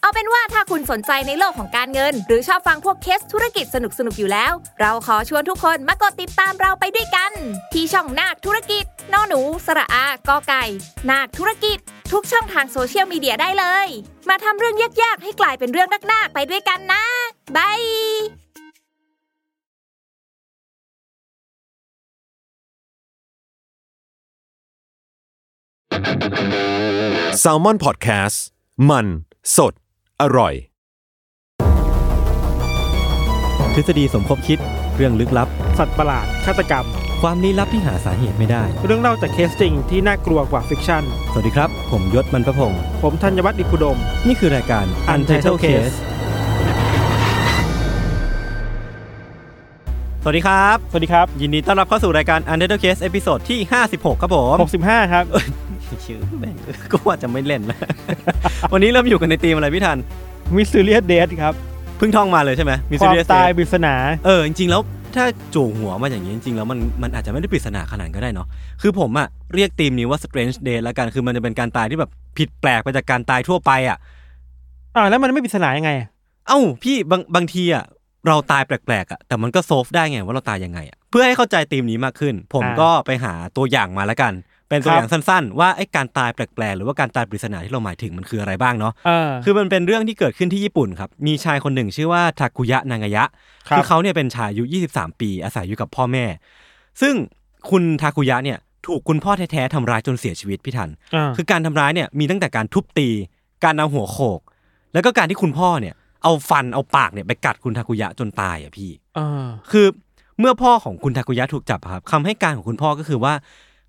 เอาเป็นว่าถ้าคุณสนใจในโลกของการเงิน หรือชอบฟังพวกเคสธุรกิจสนุกๆอยู่แล้ว เราขอชวนทุกคนมากดติดตามเราไปด้วยกัน ที่ช่องนาคธุรกิจนอหนู สระอากอไก่ นาคธุรกิจ ทุกช่องทางโซเชียลมีเดียได้เลย มาทำเรื่องยากๆ ให้กลายเป็นเรื่องนักๆไปด้วยกันนะบาย s a l ม o n PODCAST มัน สด อร่อย ทฤษฎีสมคบคิด เรื่องลึกลับ สัตว์ประหลาดฆาตกรรม ความลี้ลับที่หาสาเหตุไม่ได้ เรื่องเล่าจากเคสจริงที่น่ากลัวกว่า fiction สวัสดีครับ ผมยศมันประพงศ์ผมธัญวัฒน์อิพุดม นี่คือรายการ Untitled Case สวัสดีครับ สวัสดีครับ ยินดีต้อนรับเข้าสู่รายการ Untitled Case episode ที่ 56 ครับผม 65 ครับชื่อแม่งก็ว่าจะไม่เล่นนะวันนี้เริ่มอยู่กันในทีมอะไรพี่ทันมิสซิเลียเดทครับเพิ่งท่องมาเลยใช่ไหมความ Mysterious ตาย Death ปริศนาเออจริงๆแล้วถ้าจู่หัวมาอย่างนี้จริงๆแล้วมันมันอาจจะไม่ได้ปริศนาขนาดนั้นก็ได้เนาะคือผมอะเรียกทีมนี้ว่า strange day แล้วกันคือมันจะเป็นการตายที่แบบผิดแปลกไปจากการตายทั่วไปอะอ่าแล้วมันไม่ปริศนายังไง เอ้าพี่บางบางทีอะ เราตายแปลกๆอะแต่มันก็โซฟได้ไงว่าเราตายยังไงอะเพื่อให้เข้าใจทีมนี้มากขึ้น ผมอ่าก็ไปหาตัวอย่างมาแล้วกัน เป็นตัวครับอย่างสั้นๆ ว่าไอ้การตายแปลกๆ หรือว่าการตายปริศนาที่เราหมายถึงมันคืออะไรบ้างเนาะเออคือมันเป็นเรื่องที่เกิดขึ้นที่ญี่ปุ่นครับมีชายคนหนึ่งชื่อว่าทาคุยะนางายะครับคือเขาเนี่ยเป็นชายอายุ 23 ปีอาศัยอยู่กับพ่อแม่ ซึ่งคุณทาคุยะเนี่ยถูกคุณพ่อแท้ๆทำร้ายจนเสียชีวิตพี่ทันอ่าคือการทำร้ายเนี่ยมีตั้งแต่การทุบตี การเอาหัวโขก แล้วก็การที่คุณพ่อเนี่ย เอาฟันเอาปากเนี่ยไปกัดคุณทาคุยะจนตายอะพี่เออคือเมื่อพ่อของคุณทาคุยะถูกจับอะครับคำให้การของคุณพ่อก็คือว่า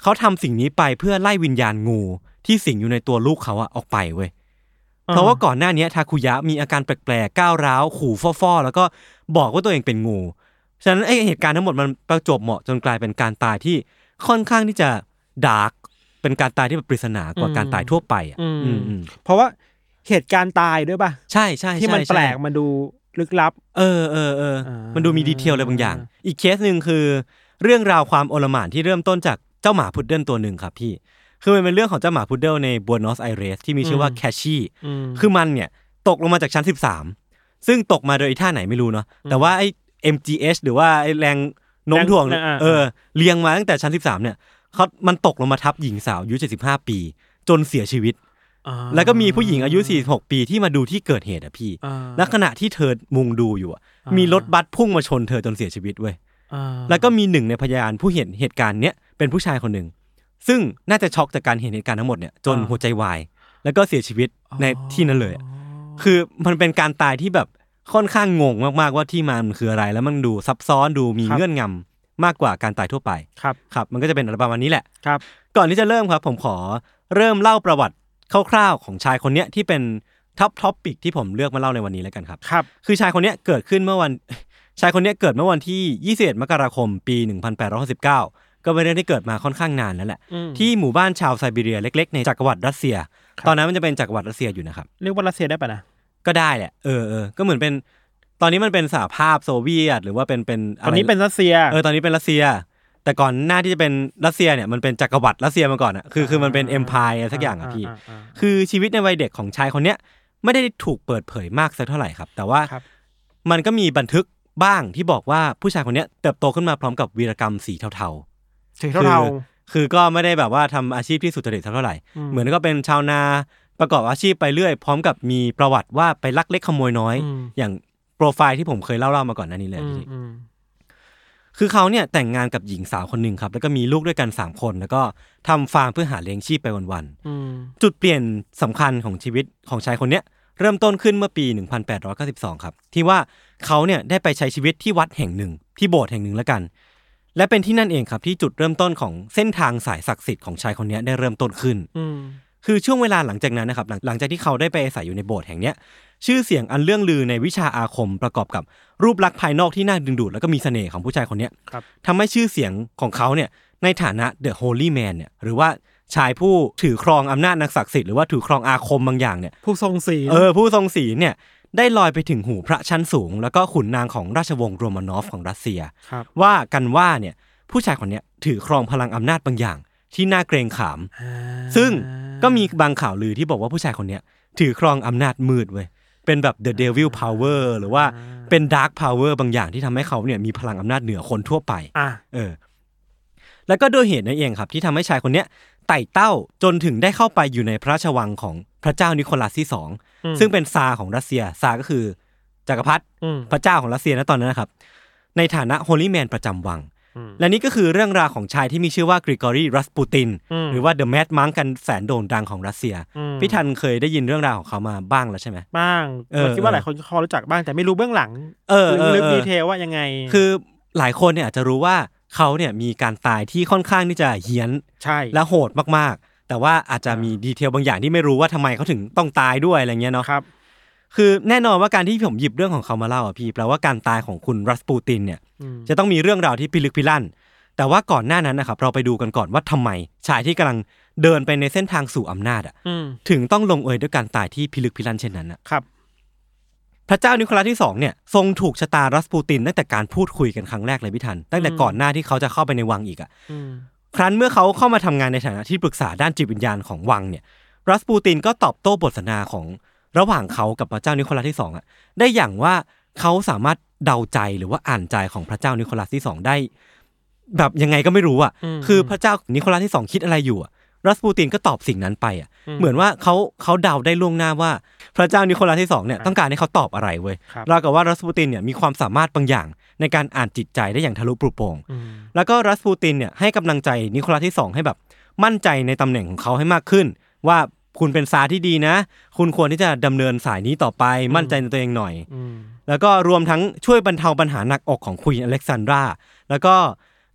เขาทำสิ่งนี้ไปเพื่อไล่วิญญาณงูที่สิงอยู่ในตัวลูกเขาอะออกไปเว้ยเพราะว่าก่อนหน้านี้ทาคุยะมีอาการแปลกๆก้าวร้าวขู่ฟ่อๆแล้วก็บอกว่าตัวเองเป็นงูฉะนั้นไอ้เหตุการณ์ทั้งหมดมันประจวบเหมาะจนกลายเป็นการตายที่ค่อนข้างที่จะ dark เป็นการตายที่แบบปริศนากว่าการตายทั่วไปอะอืมอืมอืมเพราะว่า เหตุการณ์ตายด้วยป่ะ ใช่ใช่ที่มันใช่แปลกใช่มันดูลึกลับ เออเออเอออ่ามัมันดูมีดีเทลอะไรบางอย่าง อีกเคสหนึ่งคือ เรื่องราวความอลหม่านที่เริ่มต้นจากเจ้าหมาพุดเดิ้ลตัวหนึ่งครับพี่ คือมันเป็นเรื่องของเจ้าหมาพุดเดิ้ลในบัวนอสไอเรสที่มีชื่อว่าแคชชี่อืมคือมันเนี่ยตกลงมาจากชั้น 13 ซึ่งตกมาโดยไอ้ท่าไหนไม่รู้เนาะแต่ว่าไอ้ MGH หรือว่าไอ้แรงโน้มถ่วงแรงอ่าเออเรียงมาตั้งแต่ชั้น 13 เนี่ยเขามันตกลงมาทับหญิงสาวอายุ75 ปี จนเสียชีวิตอ่า แล้วก็มีผู้หญิงอายุ 46 ปีที่มาดูที่เกิดเหตุอะพี่อ่าและขณะที่เธอมุงดูอยู่อะอ่ามีมีรถบัสพุ่งมาชนเธอจนเสียชีวิตเว้ยอ่าแล้วก็มีหนึ่งในพยานผู้เห็นเหตุการณ์เนี้ยเป็นผู้ชายคนหนึ่งซึ่งน่าจะช็อกจากการเห็นเหตุการณ์ทั้งหมดเนี่ยจนหัวใจวาย แล้วก็เสียชีวิตในที่นั้นเลยอะคือมันเป็นการตายที่แบบค่อนข้างงงมากๆว่าที่มามันคืออะไร แล้วมันดูซับซ้อนดูมีเงื่อนงำมากกว่าการตายทั่วไปครับครับ มันก็จะเป็นอะไรประมาณนี้แหละครับ ก่อนที่จะเริ่มครับ ผมขอเริ่มเล่าประวัติ คร่าวๆของชายคนเนี้ยที่เป็นท็อป topic ที่ผมเลือกมาเล่าในวันนี้แล้วกันครับ ครับ คือชายคนเนี้ยเกิดขึ้นเมื่อวัน ชายคนเนี้ยเกิดเมื่อวันที่ 21 มกราคม ปี 1869 ก็เป็นเรื่องที่เกิดมาค่อนข้างนานแล้วแหละ อืม ที่หมู่บ้านชาวไซบีเรียเล็กๆ ในจักรวรรดิรัสเซียตอนนั้นมันจะเป็นจักรวรรดิรัสเซียอยู่นะครับ เรียกว่ารัสเซียได้ป่ะนะ ก็ได้แหละ เออเออก็เหมือนเป็น ตอนนี้มันเป็นสหภาพโซเวียต หรือว่าเป็นเป็นตอนนี้เป็นรัสเซีย เออ ตอนนี้เป็นรัสเซีย แต่ก่อนหน้าที่จะเป็นรัสเซียเนี่ยมันเป็นจักรวรรดิรัสเซียมาก่อนอะคือคือมันเป็น empire อะไรสักอย่างอะพี่อ่าคือชีวิตในวัยเด็กของชายคนเนี้ยไม่ได้ถูกเปิดเผยมากสักเท่าไหร่ครับ แต่ว่าครับมันก็มีบันทึกบ้างที่บอกว่าผู้ชายคนเนี้ยเติบโตขึ้นมาพร้อมกับวีรกรรมสีเทาสีๆเทาคือคือก็ไม่ได้แบบว่าทำอาชีพที่สุจริตสักเท่าไหร่อืมเหมือนก็เป็นชาวนาประกอบอาชีพไปเรื่อย พร้อมกับมีประวัติว่าไปลักเล็กขโมยน้อยอืมอย่างโปรไฟล์ที่ผมเคยเล่าๆมาก่อนหน้านี้เลยอืมพี่อืม คือเขาเนี่ยแต่งงานกับหญิงสาวคนหนึ่งครับ แล้วก็มีลูกด้วยกัน 3 คน แล้วก็ทำฟาร์มเพื่อหาเลี้ยงชีพไปวันอืมๆจุดเปลี่ยนสำคัญของชีวิตของชายคนเนี้ยเริ่มต้นขึ้นเมื่อปี 1892 ครับ ที่ว่าเขาเนี่ยได้ไปใช้ชีวิตที่วัดแห่งหนึ่ง ที่โบสถ์แห่งหนึ่งแล้วกัน และเป็นที่นั่นเองครับที่จุดเริ่มต้นของเส้นทางสายศักดิ์สิทธิ์ของชายคนเนี้ยได้เริ่มต้นขึ้นอืมคือช่วงเวลาหลังจากนั้นนะครับหลังหลังจากที่เขาได้ไปอาศัยอยู่ในโบสถ์แห่งเนี้ย ชื่อเสียงอันเรื่องลือในวิชาอาคมประกอบกับรูปลักษณ์ภายนอกที่น่าดึงดูดแล้วก็มีเสน่ห์ของผู้ชายคนเนี้ยครับทำให้ชื่อเสียงของเขาเนี่ยในฐานะ The Holy Man เนี่ยหรือว่าชายผู้ถือครองอำนาจนักศักดิ์สิทธิ์หรือว่าถือครองอาคมบางอย่างเนี่ยผู้ทรงศีลเออผู้ทรงศีลเนี่ยได้ลอยไปถึงหูพระชั้นสูง แล้วก็ขุนนางของราชวงศ์โรมานอฟของรัสเซียครับว่ากันว่าเนี่ยผู้ชายคนเนี้ยถือครองพลังอำนาจบางอย่าง ที่น่าเกรงขาม ซึ่งก็มีบางข่าวลือที่บอกว่าผู้ชายคนเนี้ยถือครองอำนาจมืดเว้ย เป็นแบบ the devil power หรือว่าเป็น dark power บางอย่างที่ทำให้เขาเนี่ยมีพลังอำนาจเหนือคนทั่วไปอะเออ แล้วก็ด้วยเหตุนั้นเองครับ ที่ทำให้ชายคนเนี้ยไต่เต้าจนถึงได้เข้าไปอยู่ในพระราชวังของพระเจ้านิโคลัสที่สองอืมซึ่งเป็นซาร์ของรัสเซียซาร์ก็คือจักรพรรดิอืมพระเจ้าของรัสเซียนะตอนนั้นนะครับ ในฐานะ holy man ประจำวังอืม และนี่ก็คือเรื่องราวของชายที่มีชื่อว่ากริกอรีรัสปูตินอืมหรือว่า the mad monk อันแสนโด่งดังของรัสเซียอืมพี่ทันเคยได้ยินเรื่องราวของเขามาบ้างแล้วใช่ไหมบ้างเออผมคิดว่าหลายคนก็พอรู้จักบ้างแต่ไม่รู้เบื้องหลังเออเออลึกเออๆดีเทลว่ายังไง คือหลายคนเนี่ยอาจจะรู้ว่าเขาเนี่ยมีการตายที่ค่อนข้างที่จะเฮี้ยนใช่และโหดมากๆ แต่ว่าอาจจะมีดีเทลบางอย่างที่ไม่รู้ว่าทำไมเขาถึงต้องตายด้วยอะไรเงี้ยเนาะ ครับคือแน่นอนว่าการที่ผมหยิบเรื่องของเขามาเล่าอะพี่แปลว่าการตายของคุณรัสปูตินเนี่ยอืมจะต้องมีเรื่องราวที่พิลึกพิลั่น แต่ว่าก่อนหน้านั้นนะครับเราไปดูกันก่อนว่าทำไม ชายที่กำลังเดินไปในเส้นทางสู่อำนาจอะอืมถึงต้องลงเอยด้วยการตายที่พิลึกพิลั่นเช่นนั้นอะครับ พระเจ้านิโคลัสที่สองเนี่ยทรงถูกชะตารัสปูตินตั้งแต่การพูดคุยกันครั้งแรกเลยพี่ทัน ตั้งแต่อืมก่อนหน้าที่เขาจะเข้าไปในวังอีกอะอืมครั้นเมื่อเขาเข้ามาทำงานในฐานะที่ปรึกษาด้านจิตวิญญาณของวังเนี่ยรัสปูตินก็ตอบโต้บทสนทนาของ ระหว่างเขากับพระเจ้านิโคลัสที่สองอะได้อย่างว่าเขาสามารถเดาใจหรือว่าอ่านใจของพระเจ้านิโคลัสที่สองได้ แบบยังไงก็ไม่รู้อะอืมคือพระเจ้านิโคลัสที่สองคิดอะไรอยู่อะรัสปูตินก็ตอบสิ่งนั้นไปอะอืมเหมือนว่าเขาเขาเดาได้ล่วงหน้าว่า พระเจ้านิโคลัสที่สองเนี่ยต้องการให้เขาตอบอะไรเว้ยครับเราวกับว่ารัสปูตินเนี่ยมีความสามารถบางอย่าง ในการอ่านจิตใจได้อย่างทะลุปรุโปร่งอืมแล้วก็รัสปูตินเนี่ยให้กำลังใจนิโคลัสที่สองให้แบบมั่นใจในตำแหน่งของเขาให้มากขึ้น ว่า คุณเป็นซาร์ที่ดีนะ คุณควรที่จะดำเนินสายนี้ต่อไปมั่นใจในตัวเองหน่อยอืมแล้วก็รวมทั้งช่วยบรรเทาปัญหาหนักอกของควีนอเล็กซานดราแล้วก็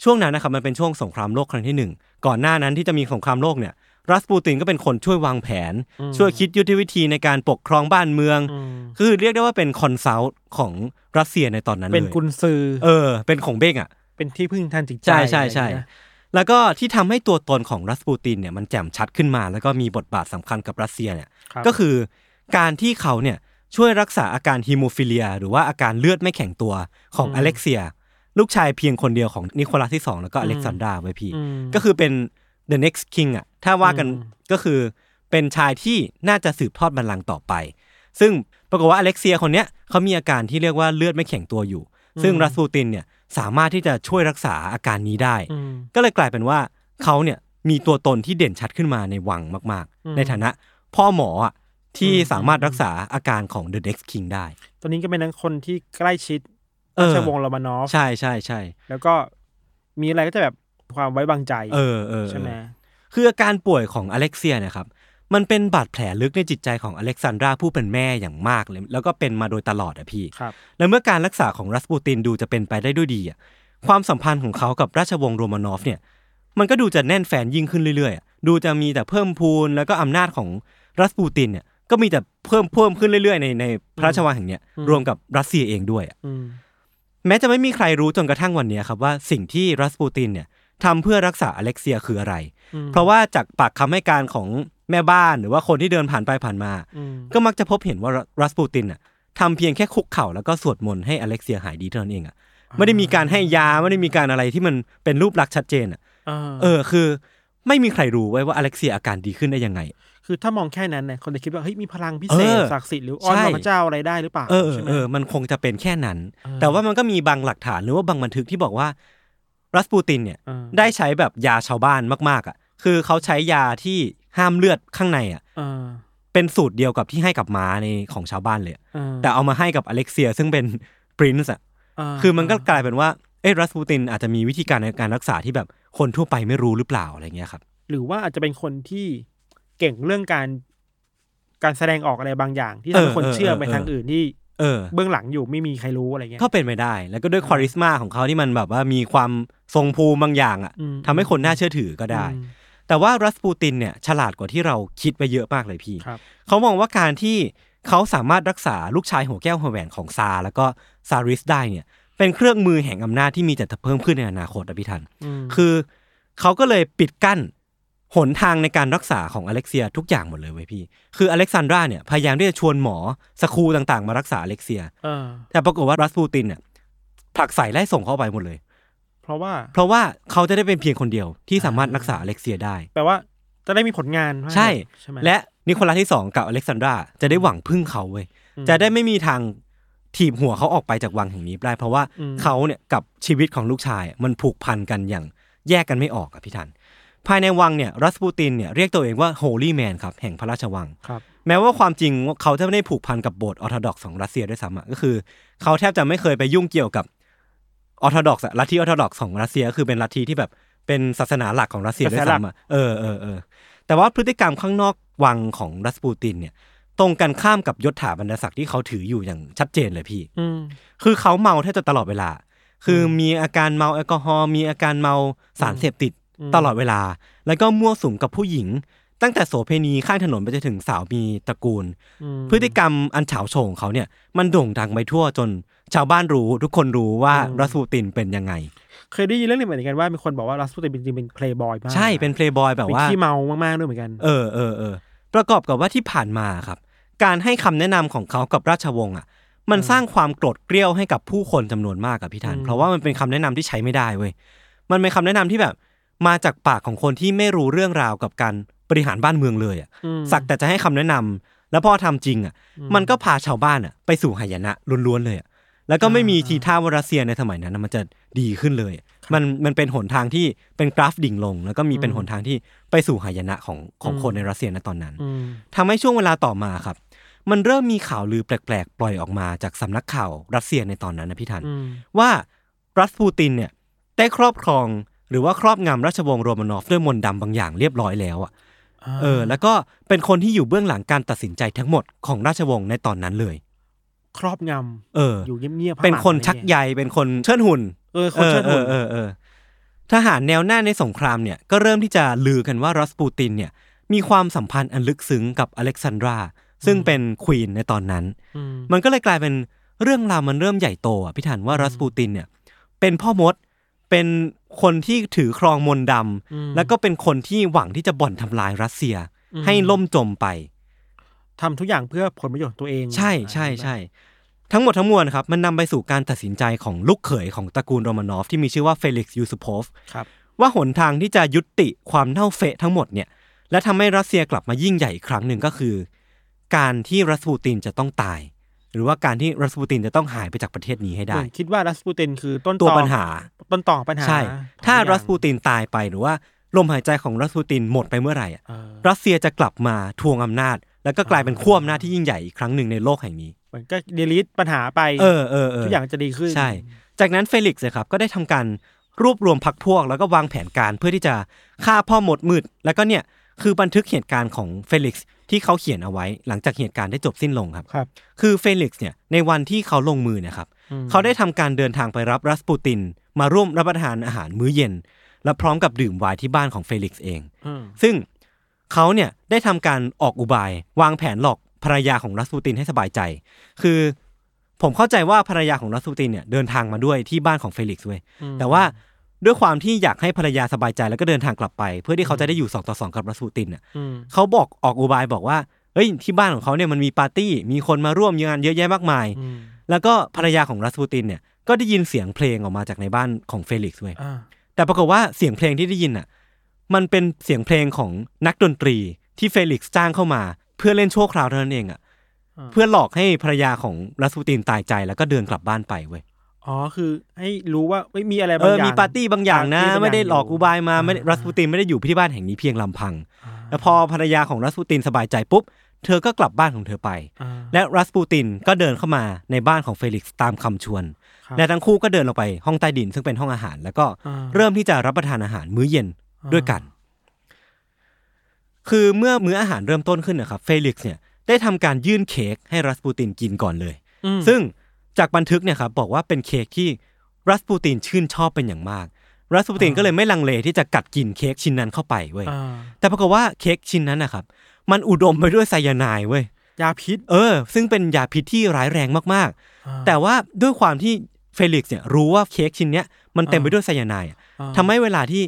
ช่วงนั้นนะครับมันเป็นช่วงสงครามโลกครั้งที่หนึ่งก่อนหน้านั้นที่จะมีสงครามโลกเนี่ยรัสปูตินก็เป็นคนช่วยวางแผน ช่วยคิดยุทธวิธีในการปกครองบ้านเมืองอืมคือเรียกได้ว่าเป็น consult ของรัสเซียในตอนนั้นเลยเป็นกุนซือ เออ เป็นขงเบ้งอะเป็นที่พึ่งทางจิตใจใช่ใช่ใช่ อะไรอย่างเงี้ยแล้วก็ที่ทำให้ตัวตนของรัสปูตินเนี่ยมันแจ่มชัดขึ้นมา แล้วก็มีบทบาทสำคัญกับรัสเซียเนี่ยครับก็คือการที่เขาเนี่ยช่วยรักษาอาการฮีโมฟิเลีย หรือว่าอาการเลือดไม่แข็งตัวของอเล็กเซย์ ลูกชายเพียงคนเดียวของนิโคลัสที่สองแล้วก็อเล็กซานดราไว้พี่อืมก็คือเป็น the next king อะถ้าว่ากันอืมก็คือเป็นชายที่น่าจะสืบทอดบัลลังก์ต่อไป ซึ่งปรากฏว่าอเล็กเซียคนเนี้ยเขามีอาการที่เรียกว่าเลือดไม่แข็งตัวอยู่ ซึ่งรัสปูตินเนี่ย สามารถที่จะช่วยรักษาอาการนี้ได้อืมก็เลยกลายเป็นว่าเขาเนี่ยมีตัวตนที่เด่นชัดขึ้นมาในวังมากอืมๆในฐานะ พ่อหมออะที่อืมสามารถรักษาอาการของ The Next King ได้ ตัวนี้ก็เป็นคนที่ใกล้ชิดเอราอชวงศ์โรมานอฟใช่ใช่ใช่แล้วก็มีอะไรก็จะแบบความไว้วางใจ เออเออใช่ไหมเออคืออาการป่วยของอเล็กเซียเนี่ยครับ มันเป็นบาดแผลลึกในจิตใจของอเล็กซานดราผู้เป็นแม่อย่างมากเลย แล้วก็เป็นมาโดยตลอดอะพี่ครับแล้วเมื่อการรักษาของรัสปูตินดูจะเป็นไปได้ด้วยดีอะความสัมพันธ์ของเขากับราชวงศ์โรมานอฟเนี่ย มันก็ดูจะแน่นแฟนยิ่งขึ้นเรื่อยๆอะดูจะมีแต่เพิ่มพูนแล้วก็อำนาจของรัสปูตินเนี่ย ก็มีแต่เพิ่มเพิ่มขึ้นเรื่อยๆ ในในพระราชวังแห่งเนี้ยอืมรวมกับรัสเซียเองด้วยอะอืมแม้จะไม่มีใครรู้จนกระทั่งวันเนี้ยครับว่าสิ่งที่รัสปูตินเนี่ยทำเพื่อรักษาอเล็กเซียคืออะไรอืมเพราะว่าจากปากคำให้การของ แม่บ้านหรือว่าคนที่เดินผ่านไปผ่านมาอืมก็มักจะพบเห็นว่ารัสปูตินอะทำเพียงแค่คุกเข่าแล้วก็สวดมนต์ให้อเล็กเซียหายดีเท่านั้นเองอะไม่ได้มีการให้ยาไม่ได้มีการอะไรที่มันเป็นรูปลักษณ์ชัดเจนอะอ่าเออคือ ไม่มีใครรู้ไว้ว่าอเล็กเซียอาการดีขึ้นได้ยังไง คือถ้ามองแค่นั้นเนี่ยคนจะคิดว่าเฮ้ยมีพลังพิเศเอษอศักดิ์สิทธิ์หรืออ้อนใช่พระเจ้าอะไรได้หรือเปล่าเออใช่ไหมเออมันคงจะเป็นแค่นั้นเออแต่ว่ามันก็มีบางหลักฐานหรือว่าบางบันทึกที่บอกว่ารัสปูตินเนี่ยเออได้ใช้แบบยาชาวบ้านมากๆอะคือเขาใช้ยาที่ ห้ามเลือดข้างในอะเออเป็นสูตรเดียวกับที่ให้กับม้าในของชาวบ้านเลยอะเออแต่เอามาให้กับอเล็กเซีย ซึ่งเป็นปรินซ์อะเคือมันก็กลายเป็นว่าเอ้รัสปูตินอาจจะมีวิธีการในการรักษาที่แบบคนทั่วไปไม่รู้หรือเปล่าอะไรเงี้ยครับ หรือว่าอาจจะเป็นคนที่เก่งเรื่องการการแสดงออกอะไรบางอย่าง ที่ทำให้คนเออเออเชื่อเออไปทางอื่นที่เออเบื้องหลังอยู่ไม่มีใครรู้อะไรเงี้ยก็เป็นไปได้ แล้วก็ด้วยคาริสมาของเขาที่มันแบบว่ามีความทรงภูมิบางอย่างอะอืมทำให้คนน่าเชื่อถือก็ได้อืม แต่ว่ารัสปูตินเนี่ยฉลาดกว่าที่เราคิดไปเยอะมากเลยพี่ครับเขามองว่าการที่เขาสามารถรักษาลูกชายหัวแก้วหัวแหวนของซาแล้วก็ซาริสได้เนี่ยเป็นเครื่องมือแห่งอำนาจที่มีแต่จะเพิ่มขึ้นในอนาคตอะพี่ทันอืมคือเขาก็เลยปิดกั้นหนทางในการรักษาของอเล็กเซียทุกอย่างหมดเลยเว้ยพี่ คืออเล็กซานดราเนี่ยพยายามที่จะชวนหมอสคูลต่างๆ มารักษาอเล็กเซียเออแต่ปรากฏว่ารัสปูตินเนี่ยผลักใส่ไล่ส่งเข้าไปหมดเลย เพราะว่า เพราะว่าเขาจะได้เป็นเพียงคนเดียวที่สามารถรักษาอเล็กเซียได้ แปลว่าจะได้มีผลงานใช่ใช่ไหมและนิโคลัสที่สองกับอเล็กซานดราจะได้หวังพึ่งเขาเว้ยอืมจะได้ไม่มีทางถีบหัวเขาออกไปจากวังแห่งนี้ได้เพราะว่าอืมเขาเนี่ยกับชีวิตของลูกชายอะมันผูกพันกันอย่างแยกกันไม่ออกอะพี่ทัน ภายในวังเนี่ยรัสปูตินเนี่ยเรียกตัวเองว่า holy man ครับแห่งพระราชวังครับแม้ว่าความจริงเขาจะไม่ได้ผูกพันกับโบสถ์ออร์โธดอกซ์ของรัสเซียด้วยซ้ำอะก็คือ เขาแทบจะไม่เคยไปยุ่งเกี่ยวกับ ออร์โธดอกซ์ลัทธิออร์โธดอกซ์ของรัสเซียก็คือเป็นลัทธิที่แบบเป็นศาสนาหลักของรัสเซียด้วยซ้ำอะเออเออเออแต่ว่าพฤติกรรมข้างนอกวังของรัสปูตินเนี่ย ตรงกันข้ามกับยศถาบรรดาศักดิ์ที่เขาถืออยู่อย่างชัดเจนเลยพี่อืมคือเขาเมาแทบจะตลอดเวลา คือมีอาการเมาแอลกอฮอล์มีอาการเมาสารเสพติดอืมตลอดเวลา แล้วก็มั่วสุมกับผู้หญิง ตั้งแต่โสเพณีข้างถนนไปจนถึงสาวมีตระกูลอืมพฤติกรรมอันเฉาโฉงของเขาเนี่ยมันโด่งดังไปทั่วจนชาวบ้านรู้ทุกคนรู้ว่าอืมรัสปูตินเป็นยังไง เคยได้ยินเรื่องหนึงเหมือนกันว่ามีคนบอกว่ารัสปูตินจริงๆเป็นเพลย์บอยมากใช่เป็นเพลย์บอยแบบเป็นว่าขี้เมามากๆด้วยเหมือนกันเออเออเออประกอบกับว่าที่ผ่านมาครับ การให้คำแนะนำของเขากับราชวงศ์อะ มันสร้างความโกรธเกรี้ยวให้กับผู้คนจำนวนมากกับพี่ทันอืมเพราะว่ามันเป็นคำแนะนำที่ใช้ไม่ได้เว้ยมันเป็นคำแนะนำที่แบบ มาจากปากของคนที่ไม่รู้เรื่องราวกับการ บริหารบ้านเมืองเลยอะอืมสักแต่จะให้คำแนะนำแล้วพอทำจริงอะ มันก็พาชาวบ้านอะไปสู่หายนะล้วนๆเลยอะแล้วก็ไม่มีทีท่าว่ารัสเซียในสมัยนั้นนะมันจะดีขึ้นเลย มันมันเป็นหนทางที่เป็นกราฟดิ่งลง แล้วก็มีเป็นหนทางที่ไปสู่หายนะของของคนในรัสเซียในตอนนั้นอืมทำให้ช่วงเวลาต่อมาครับ มันเริ่มมีข่าวลือแปลกๆ ปล่อยออกมาจากสำนักข่าวรัสเซียในตอนนั้นนะพี่ทันอืมว่ารัสปูตินเนี่ยได้ครอบครองหรือว่าครอบงำราชวงศ์โรมานอฟด้วยมนต์ดำบางอย่างเรียบร้อยแล้วอะ เออ แล้วก็เป็นคนที่อยู่เบื้องหลังการตัดสินใจทั้งหมดของราชวงศ์ในตอนนั้นเลย ครอบงเออำอยู่เงียบๆเป็นคนข้างหลังชักอะไรใยเงี้ยเป็นคนเชิดหุ่น เออคนเชิดหุ่นเออเออเออทหารแนวหน้าในสงครามเนี่ยก็เริ่มที่จะลือกันว่ารัสปูตินเนี่ย มีความสัมพันธ์อันลึกซึ้งกับอเล็กซานดราซึ่งเป็นควีนในตอนนั้นอืมมันก็เลยกลายเป็นเรื่องราวมันเริ่มใหญ่โตอะพี่ถันว่ารัสปูตินเนี่ย เป็นพ่อมดเป็น คนที่ถือครองมนต์ดำแล้วก็เป็นคนที่หวังที่จะบ่อนทำลายรัสเซีย ให้ล่มจมไปทำทุกอย่างเพื่อผลประโยชน์ของตัวเอง ใช่ใช่ใช่ทั้งหมดทั้งมวลครับมันนำไปสู่การตัดสินใจของลูกเขยของตระกูลโรมานอฟที่มีชื่อว่าเฟลิกซ์ยูสุโพฟครับว่าหนทางที่จะยุติความเน่าเฟะทั้งหมดเนี่ย และทำให้รัสเซียกลับมายิ่งใหญ่อีกครั้งหนึ่งก็คือ การที่รัสปูตินจะต้องตาย หรือว่าการที่รัสปูตินจะต้องหายไปจากประเทศนี้ให้เหได้มือนคิดว่ารัสปูตินคือต้นตัวอปัญหา ต้นตอของปัญหาใช่ ถ้าของทุกอย่งรัสปูตินตายไปหรือว่าลมหายใจของรัสปูตินหมดไปเมื่อไหร่อะเออรัสเซียจะกลับมาทวงอำนาจ แล้วก็กลายเป็นขั้วอำนาจที่ยิ่งใหญ่อีกครั้งหนึ่งในโลกแห่งนี้เหมือนก็ delete ปัญหาไปเออเออเออทุกอย่างจะดีขึ้นใช่ จากนั้นเฟลิกซ์นะครับก็ได้ทำการรวบรวมพรรคพวกแล้วก็วางแผนการเพื่อที่จะฆ่าพ่อมดมืด แล้วก็เนี่ย คือบันทึกเหตุการณ์ของเฟลิกซ์ที่เขาเขียนเอาไว้หลังจากเหตุการณ์ได้จบสิ้นลงครับ ครับ คือเฟลิกซ์เนี่ยในวันที่เขาลงมือเนี่ยนะครับอืมเขาได้ทำการเดินทางไปรับรัสปูติน มาร่วมรับประทานอาหารมื้อเย็น และพร้อมกับดื่มไวน์ที่บ้านของเฟลิกซ์เองอืมซึ่งเขาเนี่ยได้ทำการออกอุบาย วางแผนหลอกภรรยาของรัสปูตินให้สบายใจ คือผมเข้าใจว่าภรรยาของรัสปูตินเนี่ยเดินทางมาด้วยที่บ้านของเฟลิกซ์เว้ยแต่ว่า ด้วยความที่อยากให้ภรรยาสบายใจแล้วก็เดินทางกลับไป เพื่อที่เขาจะได้อยู่สองต่อสองกับรัสปูตินน่ะอืมเขาบอกออกอุบายบอกว่าเฮ้ยที่บ้านของเขาเนี่ยมันมีปาร์ตี้มีคนมาร่วมงานเยอะแยะมากมายอืมแล้วก็ภรรยาของรัสปูตินเนี่ยก็ได้ยินเสียงเพลงออกมาจากในบ้านของเฟลิกซ์เว้ยอ่าแต่ปรากฏว่าเสียงเพลงที่ได้ยินอะมันเป็นเสียงเพลงของนักดนตรีที่เฟลิกซ์จ้างเข้ามา เพื่อเล่นชั่วคราวเท่านั้นเองอะเพื่อหลอกให้ภรรยาของรัสปูตินตายใจแล้วก็เดินกลับบ้านไปเว้ย อ๋อคือให้รู้ว่าไม่มีอะไรเอบางอย่างมีปาร์ตี้บางอย่างนะปาร์ตี้บางอย่างไม่ได้หลอกอุบายมาไม่ได้อ่ารัสปูตินไม่ได้อยู่ที่บ้านแห่งนี้เพียงลำพัง แล้วพอภรรยาของรัสปูตินสบายใจปุ๊บ เธอก็กลับบ้านของเธอไปอ่าและรัสปูตินก็เดินเข้ามาในบ้านของเฟลิกซ์ตามคำชวนครับและทั้งคู่ก็เดินลงไปห้องใต้ดินซึ่งเป็นห้องอาหาร แล้วก็อ่าเริ่มที่จะรับประทานอาหารมื้อเย็นอ่าด้วยกัน คือเมื่อมื้ออาหารเริ่มต้นขึ้นนะครับเฟลิกซ์เนี่ยได้ทำการยื่นเค้กให้รัสปูตินกินก่อนเลยอืมซึ่ง จากบันทึกเนี่ยครับบอกว่าเป็นเค้กที่รัสปูตินชื่นชอบเป็นอย่างมาก รัสปูตินก็เลยไม่ลังเลที่จะกัดกินเค้กชิ้นนั้นเข้าไปเว้ยอ่าแต่ปรากฏว่าเค้กชิ้นนั้นนะครับ มันอุดมไปด้วยไซยาไนด์เว้ยยาพิษ เออ ซึ่งเป็นยาพิษที่ร้ายแรงมากอ่าๆแต่ว่าด้วยความที่เฟลิกซ์เนี่ยรู้ว่าเค้กชิ้นเนี้ยมันเต็มไปอ่าด้วยไซยาไนด์อะอ่าทำให้เวลาที่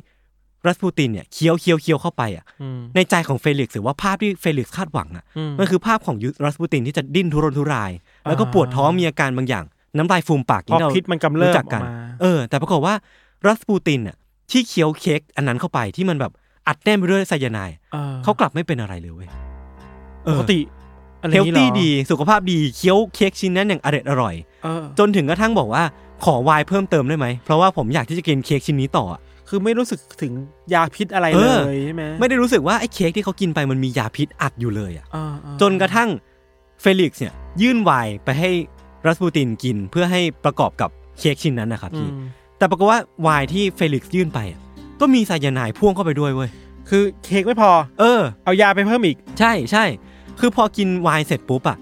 รัสปูตินเนี่ยเคี้ยวเคี้ยวเคี้ยวเข้าไปอะอืมในใจของเฟลิกซ์หรือว่าภาพที่เฟลิกซ์คาดหวังอะอืมมันคือภาพของยูรัสปูตินที่จะดิ้นทุรนทุราย แล้วก็ปวดท้องมีอาการบางอย่าง น้ำลายฟูมปากเพราะที่เราพิษมันกำเริบรู้จักกันออกมาเออ แต่ปรากฏว่ารัสปูตินอะที่เคี้ยวเค้กอันนั้นเข้าไปที่มันแบบอัดแน่นไปด้วยไซยาไนด์อ่าเขากลับไม่เป็นอะไรเลยเว้ยเออปกติอะไรนี้หรอตี้ดี สุขภาพดีเคี้ยวเค้กชิ้นนั้นอย่างอร่อยอร่อยเออจนถึงกระทั่งบอกว่าขอไวน์เพิ่มเติมได้ไหม เพราะว่าผมอยากที่จะกินเค้กชิ้นนี้ต่ออะคือไม่รู้สึกถึงยาพิษอะไรเลยเออใช่ไหมไม่ได้รู้สึกว่าไอ้เค้กที่เขากินไปมันมียาพิษอัดอยู่เลยอะอ่าอ่าจนกระทั่งเฟลิกซ์เนี่ยยื่นไวน์ไปให้รัสปูตินกินเพื่อให้ประกอบกับเค้กชิ้นนั้นนะครับอืมพี่แต่ปรากฏว่าไวน์ที่เฟลิกซ์ยื่นไปอะก็มีไซยาไนด์พ่วงเข้าไปด้วยเว้ยคือเค้กไม่พอ เออ เอายาไปเพิ่มอีก ใช่ใช่ คือพอกินไวน์เสร็จปุ๊บอะ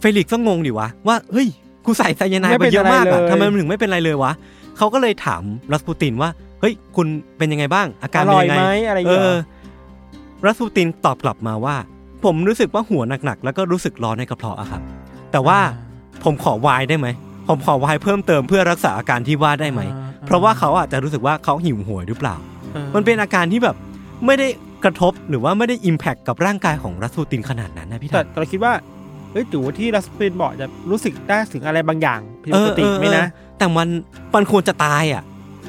เฟลิกซ์ก็งงดิวะ ว่า เฮ้ย กูใส่ไซยาไนด์ไปเยอะมากอะไรอะไรเลยทำไมมันถึงไม่เป็นไรเลยวะ เขาก็เลยถามรัสปูตินว่า เฮ้ย คุณเป็นยังไงบ้าง อาการเป็นยังไงอร่อยไหมอะไรอย่างเงี้ยเออรัสปูตินตอบกลับมาว่า ผมรู้สึกว่าหัวหนักๆ แล้วก็รู้สึกร้อนในกระเพาะอะครับ แต่ว่าผมขอไวน์ได้ไหม ผมขอไวน์เพิ่มเติมเพื่อรักษาอาการที่ว่าได้ไหม เพราะว่าเขาอาจจะรู้สึกว่าเขาหิวโหวยหรือเปล่าออมันเป็นอาการที่แบบไม่ได้กระทบหรือว่าไม่ได้อิมแพคกับร่างกายของรัสปูตินขนาดนั้นนะพี่แต่ทันแต่เราคิดว่าเอ้ยถือว่าที่รัสปินบอกจะรู้สึกได้ถึงอะไรบางอย่างผิดปกติไหมนะ แต่มันมันควรจะตายอะ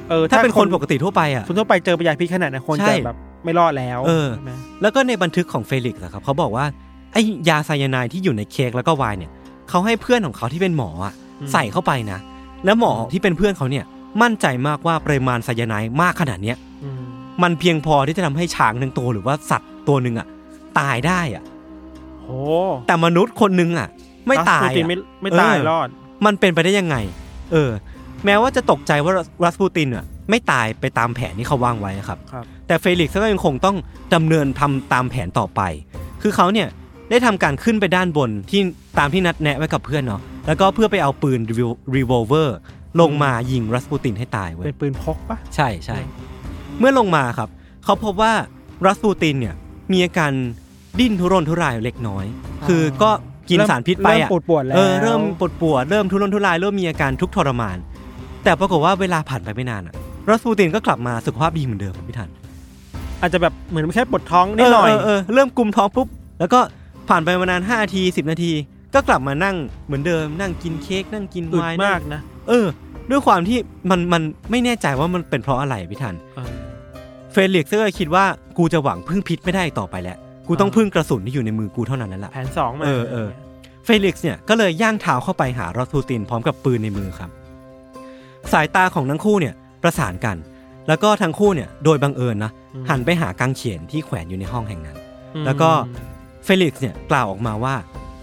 เออถ้าเป็นคนปกติทั่วไปอะคนทั่วไปเจอยาพิษขนาดนั้นคนใช่จะแบบ ไม่รอดแล้วเออใช่ไหมแล้วก็ในบันทึกของเฟลิกซ์อะครับเขาบอกว่าไอ้ยาไซยาไนด์ที่อยู่ในเค้กแล้วก็ไวน์เนี่ยเขาให้เพื่อนของเขาที่เป็นหมออะใส่เข้าไปนะ แล้วหมอที่เป็นเพื่อนเขาเนี่ยมั่นใจมากว่าปริมาณไซยาไนด์มากขนาดเนี้ยอืมมันเพียงพอที่จะทำให้ช้างหนึ่งตัวหรือว่าสัตว์ตัวหนึ่งอะตายได้อะโหแต่มนุษย์คนหนึ่งอะ ไม่ตายรัสปูตินอะไม่ไม่ตายเออรอด มันเป็นไปได้ยังไง เออ แม้ว่าจะตกใจว่ารัสปูตินอะ ไม่ตายไปตามแผนที่เขาวางไว้ครับครับ แต่เฟลิกซ์ก็ยังคงต้องดำเนินทำตามแผนต่อไป คือเขาเนี่ยได้ทำการขึ้นไปด้านบนที่ตามที่นัดแนะไว้กับเพื่อนเนาะแล้วก็เพื่อไปเอาปืนรีโวลเวอร์ลงมายิงรัสปูตินให้ตายเว้ยเป็นปืนพกปะใช่ใช่เมื่อลงมาครับ เขาพบว่ารัสปูตินเนี่ยมีอาการดิ้นทุรนทุรายเล็กน้อย คือก็กินสารพิษไปเริ่มอะปวดปวดๆแล้วเออเริ่มปวดปวดเริ่มทุรนทุรายเริ่มมีอาการทุกข์ทรมาน แต่ปรากฏว่าเวลาผ่านไปไม่นานอะรัสปูตินก็กลับมาสุขภาพดีเหมือนเดิมพี่ทัน อาจจะแบบเหมือนแค่ปวดท้องนิดหน่อยเเเเริ่มกุมท้องปุ๊บ แล้วก็ผ่านไปประมาณห้านาทีสิบนาที ก็กลับมานั่งเหมือนเดิมนั่งกินเค้กนั่งกินอึดไวน์มากนะเออ ด้วยความที่มันมันไม่แน่ใจว่ามันเป็นเพราะอะไรพี่ทันเออเฟลิกซ์ก็เลยคิดว่ากูจะหวังพึ่งพิษไม่ได้อีกต่อไปแล้ว กูต้องอ่าพึ่งกระสุนที่อยู่ในมือกูเท่านั้นแล้วล่ะแผนสองมาเออเออเฟลิกซ์เนี่ยก็เลยย่างเท้าเข้าไปหารัสปูตินพร้อมกับปืนในมือครับ สายตาของทั้งคู่เนี่ยประสานกัน แล้วก็ทั้งคู่เนี่ยโดยบังเอิญนะหันไปหากางเขนที่แขวนอยู่ในห้องแห่งนั้นอืมแล้วก็เฟลิกซ์เนี่ยกล่าวออกมาว่า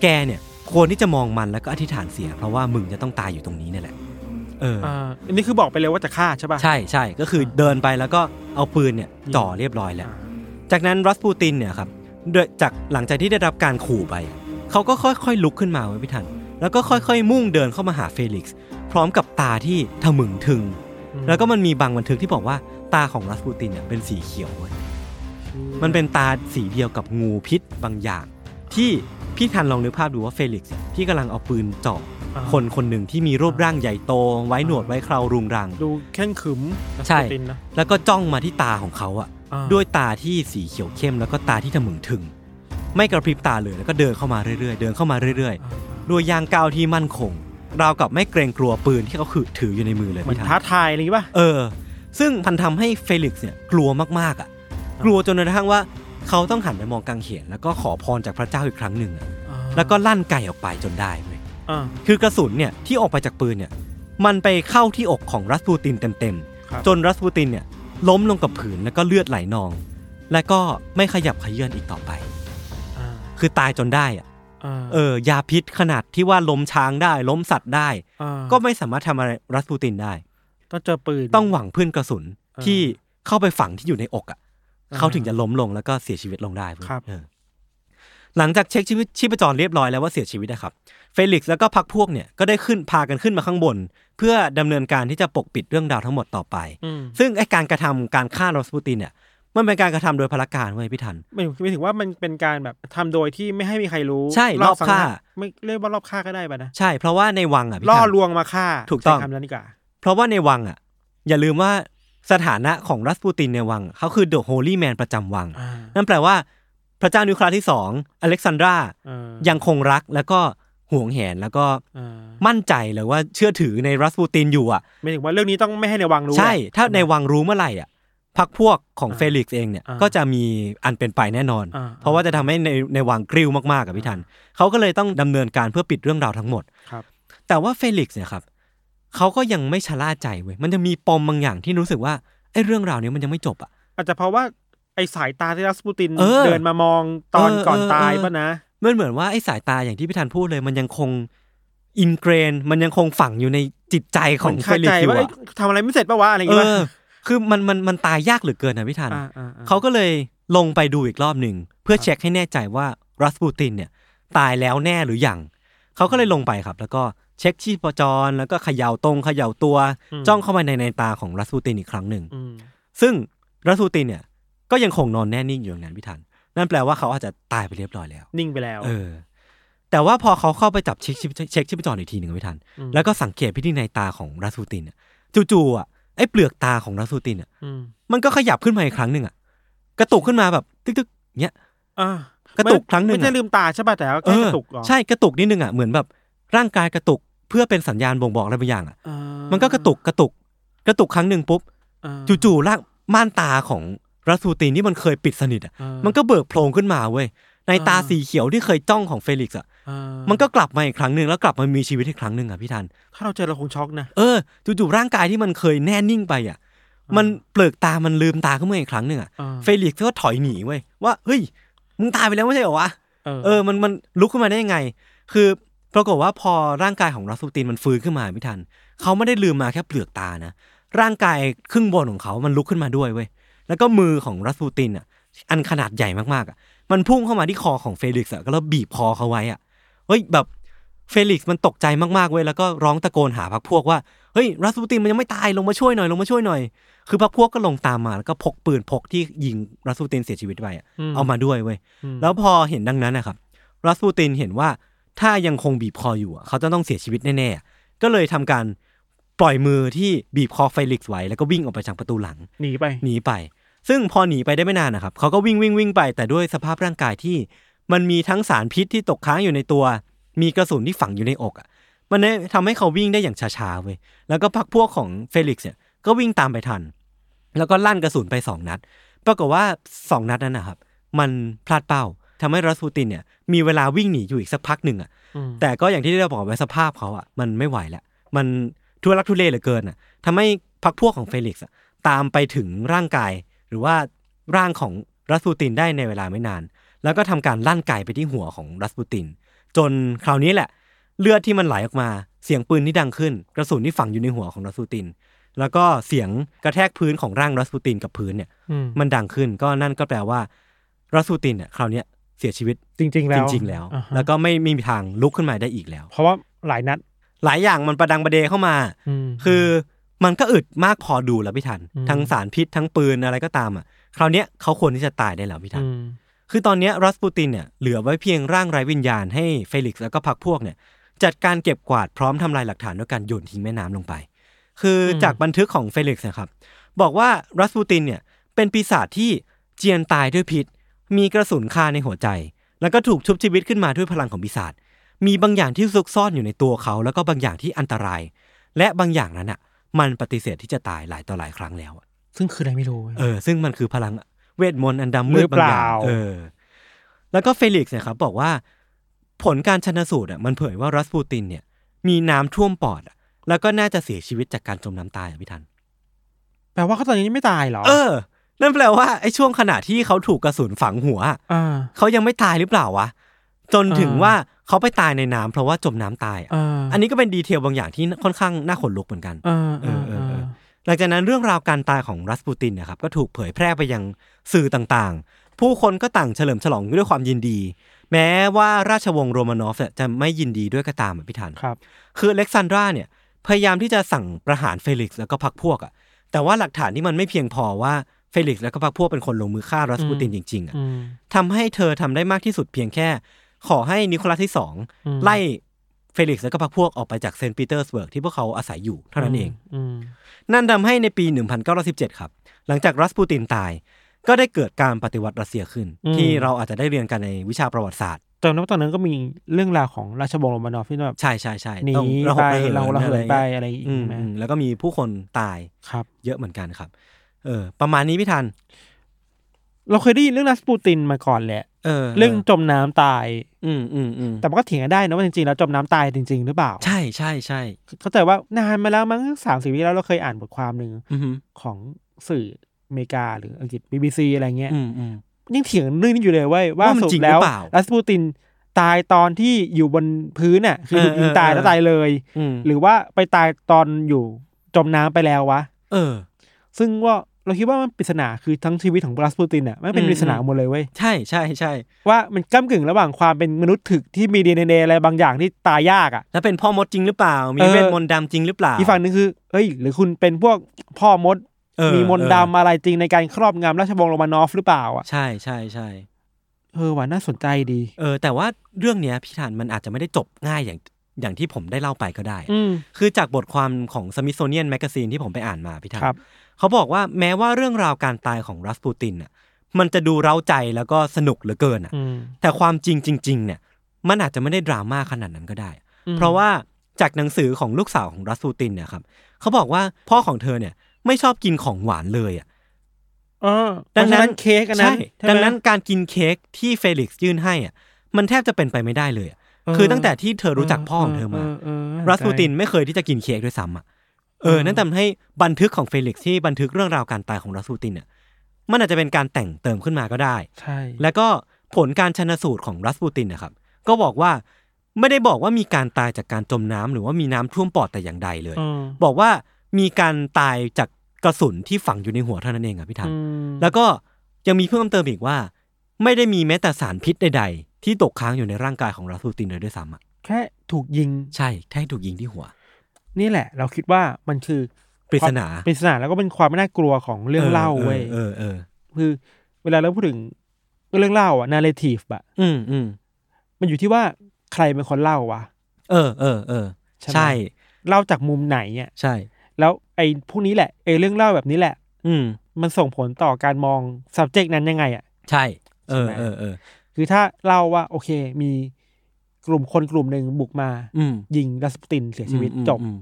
แกเนี่ยควรที่จะมองมันแล้วก็อธิษฐานเสีย เพราะว่ามึงจะต้องตายอยู่ตรงนี้เนี่ยแหละ เอออ่าอันนี้คือบอกไปเลยว่าจะฆ่าใช่ป่ะใช่ใช่ก็คือเดินไปแล้วก็เอาปืนเนี่ยจ่อเรียบร้อยแล้วอ่าจากนั้นรัสปูตินเนี่ยครับโดยจากหลังจากที่ได้รับการขู่ไป เขาก็ค่อยๆลุกขึ้นมาไว้พี่ทัน แล้วก็ค่อยๆ มุ่งเดินเข้ามาหาเฟลิกซ์พร้อมกับตาที่ทะมึงถึง แล้วก็มันมีบางบันทึกที่บอกว่าตาของรัสปูตินเนี่ยเป็นสีเขียวเว้ยมันเป็นตาสีเดียวกับงูพิษบางอย่าง ที่พี่ทันลองนึกภาพดูว่าเฟลิกซ์ที่กำลังเอาปืนจ่ออ่าคนคนหนึ่งที่มีรูปร่างใหญ่โต ไว้หนวดไว้เครารุงรัง ดูแข้งขึมใช่รัสปูตินนะแล้วก็จ้องมาที่ตาของเขาอะอ่าด้วยตาที่สีเขียวเข้มแล้วก็ตาที่ทะมึงถึง ไม่กระพริบตาเลยแล้วก็เดินเข้ามาเรื่อยๆ เดินเข้ามาเรื่อยอ่าๆด้วยยางก้าวที่มั่นคง ราวกับไม่เกรงกลัวปืนที่เขาถือถืออยู่ในมือเลยเหมือนพี่ท้าทันทายอะไรอย่างงี้ป่ะเออ ซึ่งพันทำให้เฟลิกซ์เนี่ยกลัวมากๆอะ กลัวจนกระทั่งว่าเขาต้องหันไปมองกางเขนแล้วก็ขอพรจากพระเจ้าอีกครั้งหนึ่งอะแล้วก็ลั่นไกออกไปจนได้เว้ย อ่า คือกระสุนเนี่ยที่ออกไปจากปืนเนี่ยมันไปเข้าที่อกของรัสปูตินเต็มครับ ๆ จนรัสปูตินเนี่ยล้มลงกับผืนแล้วก็เลือดไหลนอง และก็ไม่ขยับเขยื่อนอีกต่อไป อ่าคือตายจนได้อะอ่า เออยาพิษขนาดที่ว่าล้มช้างได้ ล้มสัตว์ได้าก็ไม่สามารถทำอะไรรัสปูตินได้ ต้องเจอปืน ต้องหวังพึ่งกระสุนอ่าที่เข้าไปฝังที่อยู่ในอกอะอ่าเขาถึงจะล้มลงแล้วก็เสียชีวิตลงได้เว้ยครับเออหลังจากเช็คชีวิตชีพจรเรียบร้อยแล้วว่าเสียชีวิตนะครับ เฟลิกซ์แล้วก็พรรคพวกเนี่ยก็ได้ขึ้นพากันขึ้นมาข้างบน เพื่อดำเนินการที่จะปกปิดเรื่องราวทั้งหมดต่อไปอืมซึ่งไอ้การกระทำการฆ่ารัสปูตินเนี่ย มันเป็นการกระทำโดยพลการเว้ยพี่ทันไม่ไม่ถึงว่ามันเป็นการแบบทำโดยที่ไม่ให้มีใครรู้ใช่รอบสังฆ่าหารไม่เรียกว่าลอบฆ่าก็ได้ป่ะนะใช่เพราะว่าในวังอะพี่ทันล่อลวงมาฆ่าถูกต้องใช้คำนั้นดีกว่าเพราะว่าในวังอะ อย่าลืมว่าสถานะของรัสปูตินในวังเขาคือ the holy man ประจำวังอ่านั่นแปลว่า พระเจ้านิวเคลียร์ที่สองอเล็กซานดราอ่ายังคงรักแล้วก็หวงแหนแล้วก็อ่ามั่นใจหรือว่าเชื่อถือในรัสปูตินอยู่อะไม่ถึงว่าเรื่องนี้ต้องไม่ให้ในวังรู้ใช่อะถ้าในวังรู้เมื่อไหร่อะ พรรคพวกของอ่าเฟลิกซ์เองเนี่ยอ่าก็จะมีอันเป็นไปแน่นอนอ่าเพราะว่าจะทำให้ในในวังกริ้วมากๆกับพี่ทันเขาก็เลยต้องดำเนินการเพื่อปิดเรื่องราวทั้งหมดครับ แต่ว่าเฟลิกซ์เนี่ยครับเขาก็ยังไม่ชะล่าใจเว้ยมันจะมีปมบางอย่างที่รู้สึกว่าไอ้เรื่องราวเนี้ยมันยังไม่จบอะอาจจะเพราะว่าไอ้สายตาที่รัสปูตินเออเดินมามองตอนเออก่อนเออตายเออป่ะนะมันเหมือนว่าไอ้สายตาอย่างที่พี่ทันพูดเลยมันยังคง ingrain มันยังคงฝังอยู่ในจิตใจของเฟลิกซ์มันคาใจอยู่ว่าเอ้ยะทำอะไรไม่เสร็จป่าวะอะไรอย่างเงี้ยเออ คือมันมันมันตายยากเหลือเกินนะพี่ทันอ่าอ่าอ่าเขาก็เลยลงไปดูอีกรอบหนึ่ง เพื่อเช็คให้แน่ใจว่ารัสปูตินเนี่ยตายแล้วแน่หรือยังเขาก็เลยลงไปครับ แล้วก็เช็คชีพจรแล้วก็เขย่าตรงเขย่าตัว จ้องเข้ามาในในตาของรัสปูตินอีกครั้งหนึ่งอืมซึ่งรัสปูตินเนี่ยก็ยังคงนอนแน่นิ่งอยู่อย่างนั้นพี่ทันนั่นแปลว่าเขาอาจจะตายไปเรียบร้อยแล้ว นิ่งไปแล้ว เออ แต่ว่าพอเขาเข้าไปจับเช็คชีพเช็คชีพจรอีกทีหนึ่งอะพี่ทันอืมแล้วก็สังเกตไปที่ในตาของรัสปูตินอะจู่ๆอะไอ้เปลือกตาของรัสปูตินอะอืมมันก็ขยับขึ้นมาอีกครั้งหนึ่งอะ กระตุกขึ้นมาแบบ ตึกๆเนี้ยอ่ากระตุกครั้งหนึ่งไม่ใช่อะลืมตาใช่ป่ะแต่ว่าเอแค่อกระตุกเหรอใช่กระตุกนิดนึงอะเหมือนแบบร่างกายกระตุกเพื่อเป็นสัญญาณบ่งบอกอะไรบางอย่างอะอ่ามันก็กระตุกกระตุก กระตุกครั้งหนึ่งปุ๊บอ่าจู่ๆร่างม่านตาของรัสปูตินที่มันเคยปิดสนิทอะอ่ามันก็เบิกโพลงขึ้นมาเว้ยในตาอ่าสีเขียวที่เคยจ้องของเฟลิกซ์อะอ่า มันก็กลับมาอีกครั้งหนึ่งแล้วกลับมามีชีวิตอีกครั้งหนึ่งอะพี่ทัน ถ้าเราเจอเราคงช็อกนะ เออจู่ๆร่างกายที่มันเคยแน่นิ่งไปอะ มันเปลือกตามันลืมตาขึ้นมาอีกครั้งหนึ่งอะอ่าเฟลิกซ์ก็ถอยหนีเว้ยว่าเฮ้ยมึงตายไปแล้วไม่ใช่เหรอวะเออเออมันมันลุกขึ้นมาได้ยังไง คือปรากฏว่าพอร่างกายของรัสปูตินมันฟื้นขึ้นมาไม่ทันเขาไม่ได้ลืมมาแค่เปลือกตานะ ร่างกายครึ่งบนของเขา มันลุกขึ้นมาด้วยเว้ย แล้วก็มือของรัสปูตินอะ อันขนาดใหญ่มากๆอะ มันพุ่งเข้ามาที่คอของเฟลิกซ์อะก็แล้วบีบคอเขาไว้อะ เฮ้ยแบบเฟลิกซ์มันตกใจมากๆเว้ยแล้วก็ร้องตะโกนหาพรรคพวกว่าเฮ้ยรัสปูตินมันยังไม่ตายลงมาช่วยหน่อยลงมาช่วยหน่อย คือพรรคพวกก็ลงตามมาแล้วก็พกปืนพกที่ยิงรัสปูตินเสียชีวิตไปอะเอามาด้วยเว้ยมแล้วพอเห็นดังนั้นนะครับรัสปูตินเห็นว่าถ้ายังคงบีบคออยู่อะเขาจะต้องเสียชีวิตแน่ๆก็เลยทำการปล่อยมือที่บีบคอเฟลิกซ์ไว้แล้วก็วิ่งออกไปทางประตูหลังหนีไปหนีไป ซึ่งพอหนีไปได้ไม่นานนะครับเขาก็วิ่งวิ่งวิ่งไปแต่ด้วยสภาพร่างกายที่ มันมีทั้งสารพิษที่ตกค้างอยู่ในตัว มีกระสุนที่ฝังอยู่ในอกอะมันเลยทำให้เขาวิ่งได้อย่างช้าๆเว้ยแล้วก็พรรคพวกของเฟลิกซ์เนี่ยก็วิ่งตามไปทัน แล้วก็ลั่นกระสุนไปสองนัด ปรากฏว่าสองนัดนั้นนะครับ มันพลาดเป้าทำให้รัสปูตินเนี่ย มีเวลาวิ่งหนีอยู่อีกสักพักหนึ่งอะอืมแต่ก็อย่างที่ได้บอกไว้สภาพเขาอะมันไม่ไหวแล้วมันทุรักทุเลเหลือเกินอะทำให้พรรคพวกของเฟลิกซ์อะตามไปถึงร่างกาย หรือว่าร่างของรัสปูตินได้ในเวลาไม่นาน แล้วก็ทำการลั่นไกไปที่หัวของรัสปูติน จนคราวนี้แหละ เลือดที่มันไหลออกมาเสียงปืนที่ดังขึ้น กระสุนที่ฝังอยู่ในหัวของรัสปูติน แล้วก็เสียงกระแทกพื้นของร่างรัสปูตินกับพื้นเนี่ยอืมมันดังขึ้นก็นั่นก็แปลว่ารัสปูตินเนี่ยคราวเนี้ยเสียชีวิตจริง ๆ แล้จวริงๆแล้วอ่าฮะแล้วก็ไม่ไม่มีทางลุกขึ้นมาได้อีกแล้ว เพราะว่าหลายนัด หลายอย่างมันประดังประเดเข้ามาอืมคือมันก็อึดมากพอดูแล้วพี่ทันอืมทั้งสารพิษทั้งปืนอะไรก็ตามอะ คราวเนี้ยเขาควรที่จะตายได้แล้วพี่ทันอืม คือตอนเนี้ยรัสปูตินเนี่ยเหลือไว้เพียงร่างไร้วิญญาณให้เฟลิกซ์แล้วก็พรรคพวกเนี่ยจัดการเก็บกวาดพร้อมทำลายหลักฐานด้วยการโยนทิ้งแม่น้ำลงไป คืออมจากบันทึกของเฟลิกซ์นะครับ บอกว่ารัสปูตินเนี่ยเป็นปีศาจที่เจียนตายด้วยพิษ มีกระสุนคาในหัวใจ แล้วก็ถูกชุบชีวิตขึ้นมาด้วยพลังของปีศาจมีบางอย่างที่ซุกซ่อนอยู่ในตัวเขา แล้วก็บางอย่างที่อันตราย และบางอย่างนั้นอะ มันปฏิเสธที่จะตายหลายต่อหลายครั้งแล้วอะซึ่งคืออะไรไม่รู้เออซึ่งมันคือพลัง เวทมนต์อันดำมืดบางอย่างหรือเปล่าเออ แล้วก็เฟลิกซ์เนี่ยครับบอกว่าผลการชนสูตรอะมันเผยว่ารัสปูตินเนี่ย มีน้ำท่วมปอดอะแล้วก็น่าจะเสียชีวิตจากการจมน้ำตายอะพี่ทัน แปลว่าเขาตอนนี้ยังไม่ตายเหรอ เออ นั่นแปลว่าไอ้ช่วงขณะที่เขาถูกกระสุนฝังหัวอะอ่าเขายังไม่ตายหรือเปล่าวะจนถึงอ่าว่าเขาไปตายในน้ำเพราะว่าจมน้ำตายอะอ่าอันนี้ก็เป็น detail บางอย่างที่ค่อนข้างน่าขนลุกเหมือนกันอ่าเออเออเออ หลังจากนั้นเรื่องราวการตายของรัสปูตินเนี่ยนะครับก็ถูกเผยแพร่ไปยังสื่อต่างๆ ผู้คนก็ต่างเฉลิมฉลองด้วยความยินดี แม้ว่าราชวงศ์โรมานอฟเนี่ยจะไม่ยินดีด้วยก็ตามอะพี่ทันครับ คืออเล็กซานดราเนี่ยพยายามที่จะสั่งประหารเฟลิกซ์แล้วก็พรรคพวกอะแต่ว่าหลักฐานที่มันไม่เพียงพอว่าเฟลิกซ์แล้วก็พรรคพวกเป็นคนลงมือฆ่ารัสปูตินจริงๆอะอืมทำให้เธอทำได้มากที่สุดเพียงแค่ ขอให้นิโคลัสที่สองอืมไล่เฟลิกซ์และก็พรรคพวกออกไปจากเซนต์ปีเตอร์สเบิร์กที่พวกเขาอาศัยอยู่เท่านั้นเองอืม นั่นทำให้ในปี 1917 ครับ หลังจากรัสปูตินตาย ก็ได้เกิดการปฏิวัติรัสเซียขึ้นที่เราอาจจะได้เรียนกันในวิชาประวัติศาสตร์ตอนนั้นตอนนั้นก็มีเรื่องราวของราชวงศ์โรมานอฟที่แบบใช่ใช่ใช่หนีต้องระหไปกระเหินเราระเหินไปอะอะไรอย่างอืงี้มใช่ไหมอืแล้วก็มีผู้คนตายครับ เยอะเหมือนกันครับ เออ ประมาณนี้พี่ทัน เราเคยได้ยินเรื่องรัสปูตินมาก่อนแหละเออเรื่องจมน้ำตาย อืมอืมอืมแต่มันก็เถียงกันได้นะว่าจริงๆแล้วจมน้ำตายจริง ๆ หรือเปล่า ใช่ใช่ใช่เข้าใจว่านานมาแล้วมั้งสามสี่ปีแล้วเราเคยอ่านบทความหนึ่งอืมของสื่ออเมริกาหรืออังกฤษ BBC อะไรเงี้ยอืมอืมยังเถียงเรื่องนี้อยู่เลยเว้ยว่าว่ามันสุดจริงแล้วหรือเปล่ารัสปูตินตายตอนที่อยู่บนพื้นน่ะ คือถูกยิงเออเออตายเออแล้วตายเลยอืมหรือว่าไปตายตอนอยู่จมน้ำไปแล้ววะเออ ซึ่งว่า เราคิดว่ามันปริศนาคือทั้งชีวิตของรัสปูตินอะมันเป็นอืมปริศนาหมดเลยเว้ยใช่ใช่ใช่ว่ามันก้ากึ่งระหว่างความเป็นมนุษย์ถึกที่มีดีเอ็นเออะไรบางอย่างที่ตายยากอะแล้วเป็นพ่อมดจริงหรือเปล่า มีเออเวทมนต์ดำจริงหรือเปล่าอีกฝั่งหนึงคือเอ้ย หรือคุณเป็นพวกพ่อมดเออมีมนต์ดำอะไรจริงในการครอบงำราชวงศ์โรมานอฟหรือเปล่าอะใช่ใช่ใช่เออว่าน่าสนใจดีเออ แต่ว่าเรื่องเนี้ยพี่ทันมันอาจจะไม่ได้จบง่ายอย่างอย่างที่ผมได้เล่าไปก็ได้อืมคือจากบทความของ Smithsonian Magazine ที่ผมไปอ่านมาพี่ทันครับ เขาบอกว่าแม้ว่าเรื่องราวการตายของรัสปูตินน่ะมันจะดูเร้าใจแล้วก็สนุกเหลือเกินอะอืมแต่ความจริงจริง ๆ เนี่ย มันอาจจะไม่ได้ดราม่าขนาดนั้นก็ได้อืมเพราะว่าจากหนังสือของลูกสาวของรัสปูตินเนี่ยครับเขาบอกว่าพ่อของเธอเนี่ยไม่ชอบกินของหวานเลยอะเออดังนั้นเพราะฉะนั้นเค้กอันนั้นใช่ใช่ไหมดังนั้นการกินเค้กที่เฟลิกซ์ยื่นให้อะมันแทบจะเป็นไปไม่ได้เลยอะคือตั้งแต่ที่เธอรู้จักพ่อของเธอมาเออรัสปูตินไม่เคยที่จะกินเค้กด้วยซ้ำอะ เออนั่นทำให้บันทึกของเฟลิกซ์ที่บันทึกเรื่องราวการตายของรัสปูตินเนี่ยมันอาจจะเป็นการแต่งเติมขึ้นมาก็ได้ ใช่ แล้วก็ผลการชันสูตรของรัสปูตินนะครับ ก็บอกว่าไม่ได้บอกว่ามีการตายจากการจมน้ำหรือว่ามีน้ำท่วมปอดแต่อย่างใดเลยเออบอกว่ามีการตายจากกระสุนที่ฝังอยู่ในหัวเท่านั้นเองอะพี่ทันอืมมแล้วก็ยังมีเพิ่มเติมอีกว่า ไม่ได้มีแม้แต่สารพิษใด ๆ ที่ตกค้างอยู่ในร่างกายของรัสปูตินเลยด้วยซ้ำอะแค่ถูกยิง ใช่ แค่ถูกยิงที่หัว นี่แหละ เราคิดว่ามันคือปริศนาปริศนาแล้วก็เป็นความน่ากลัวของเรื่องเล่าเว้ยเออเออคือเวลาเราพูดถึงเรื่องเล่าอะนาเรทีฟอะอืมอืมมันอยู่ที่ว่าใครเป็นคนเล่าวะเออเออเออใช่ไหมใช่เล่าจากมุมไหนอะใช่ แล้วไอ้พวกนี้แหละไอ้เรื่องเล่าแบบนี้แหละ อืม มันส่งผลต่อการมอง subject นั้นยังไงอะใช่ เออใช่ไหมเออเออคือถ้าเล่าว่า โอเค มีก ลุ่มคนกลุ่มหนึ่งบุกมาอืม ยิงรัสปูตินเสียชีวิตอืมจบ อืม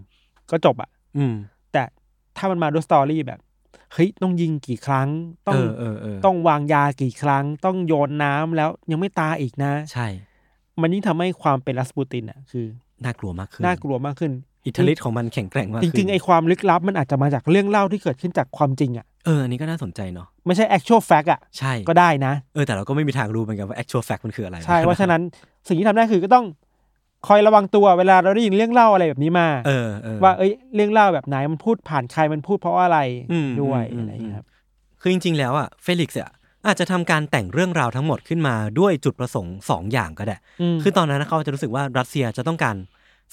ก็จบอะอืมแต่ถ้ามันมาด้วยสตอรี่แบบเฮ้ยต้องยิงกี่ครั้ง ต้อเองอเออเออต้องวางยากี่ครั้ง ต้องโยนน้ำแล้วยังไม่ตายอีกนะ ใช่ มันยิ่งทำให้ความเป็นรัสปูตินอะคือ น่ากลัวมากขึ้นน่ากลัวมากขึ้น อิทธิฤทธิ์ของมันแข็งแกร่งมากจขึ้นริงๆ ไอ้ความลึกลับมันอาจจะมาจากเรื่องเล่าที่เกิดขึ้นจากความจริงอะเอออันนี้ก็น่าสนใจเนาะไม่ใช่ actual fact อะใช่ก็ได้นะเออแต่เราก็ไม่มีทางรู้เหมือนกันว่า actual fact มันคืออะไรใช่เพราะฉะนั้นสิ่งที่ทำได้คือก็ต้องคอยระวังตัวเวลาเราได้ยินเรื่องเล่าอะไรแบบนี้มาเออเออว่าเอ้ยเรื่องเล่าแบบไหนมันพูดผ่านใครมันพูดเพราะอะไรอืมด้วยอืมอะไรอย่างเงี้ยครับคือจริง ๆ แล้วอะเฟลิกซ์อะอาจจะทำการแต่งเรื่องราวทั้งหมดขึ้นมาด้วยจุดประสงค์สองอย่างก็ได้อืมคือตอนนั้นเขาจะรู้สึกว่ารัสเซียจะต้องการ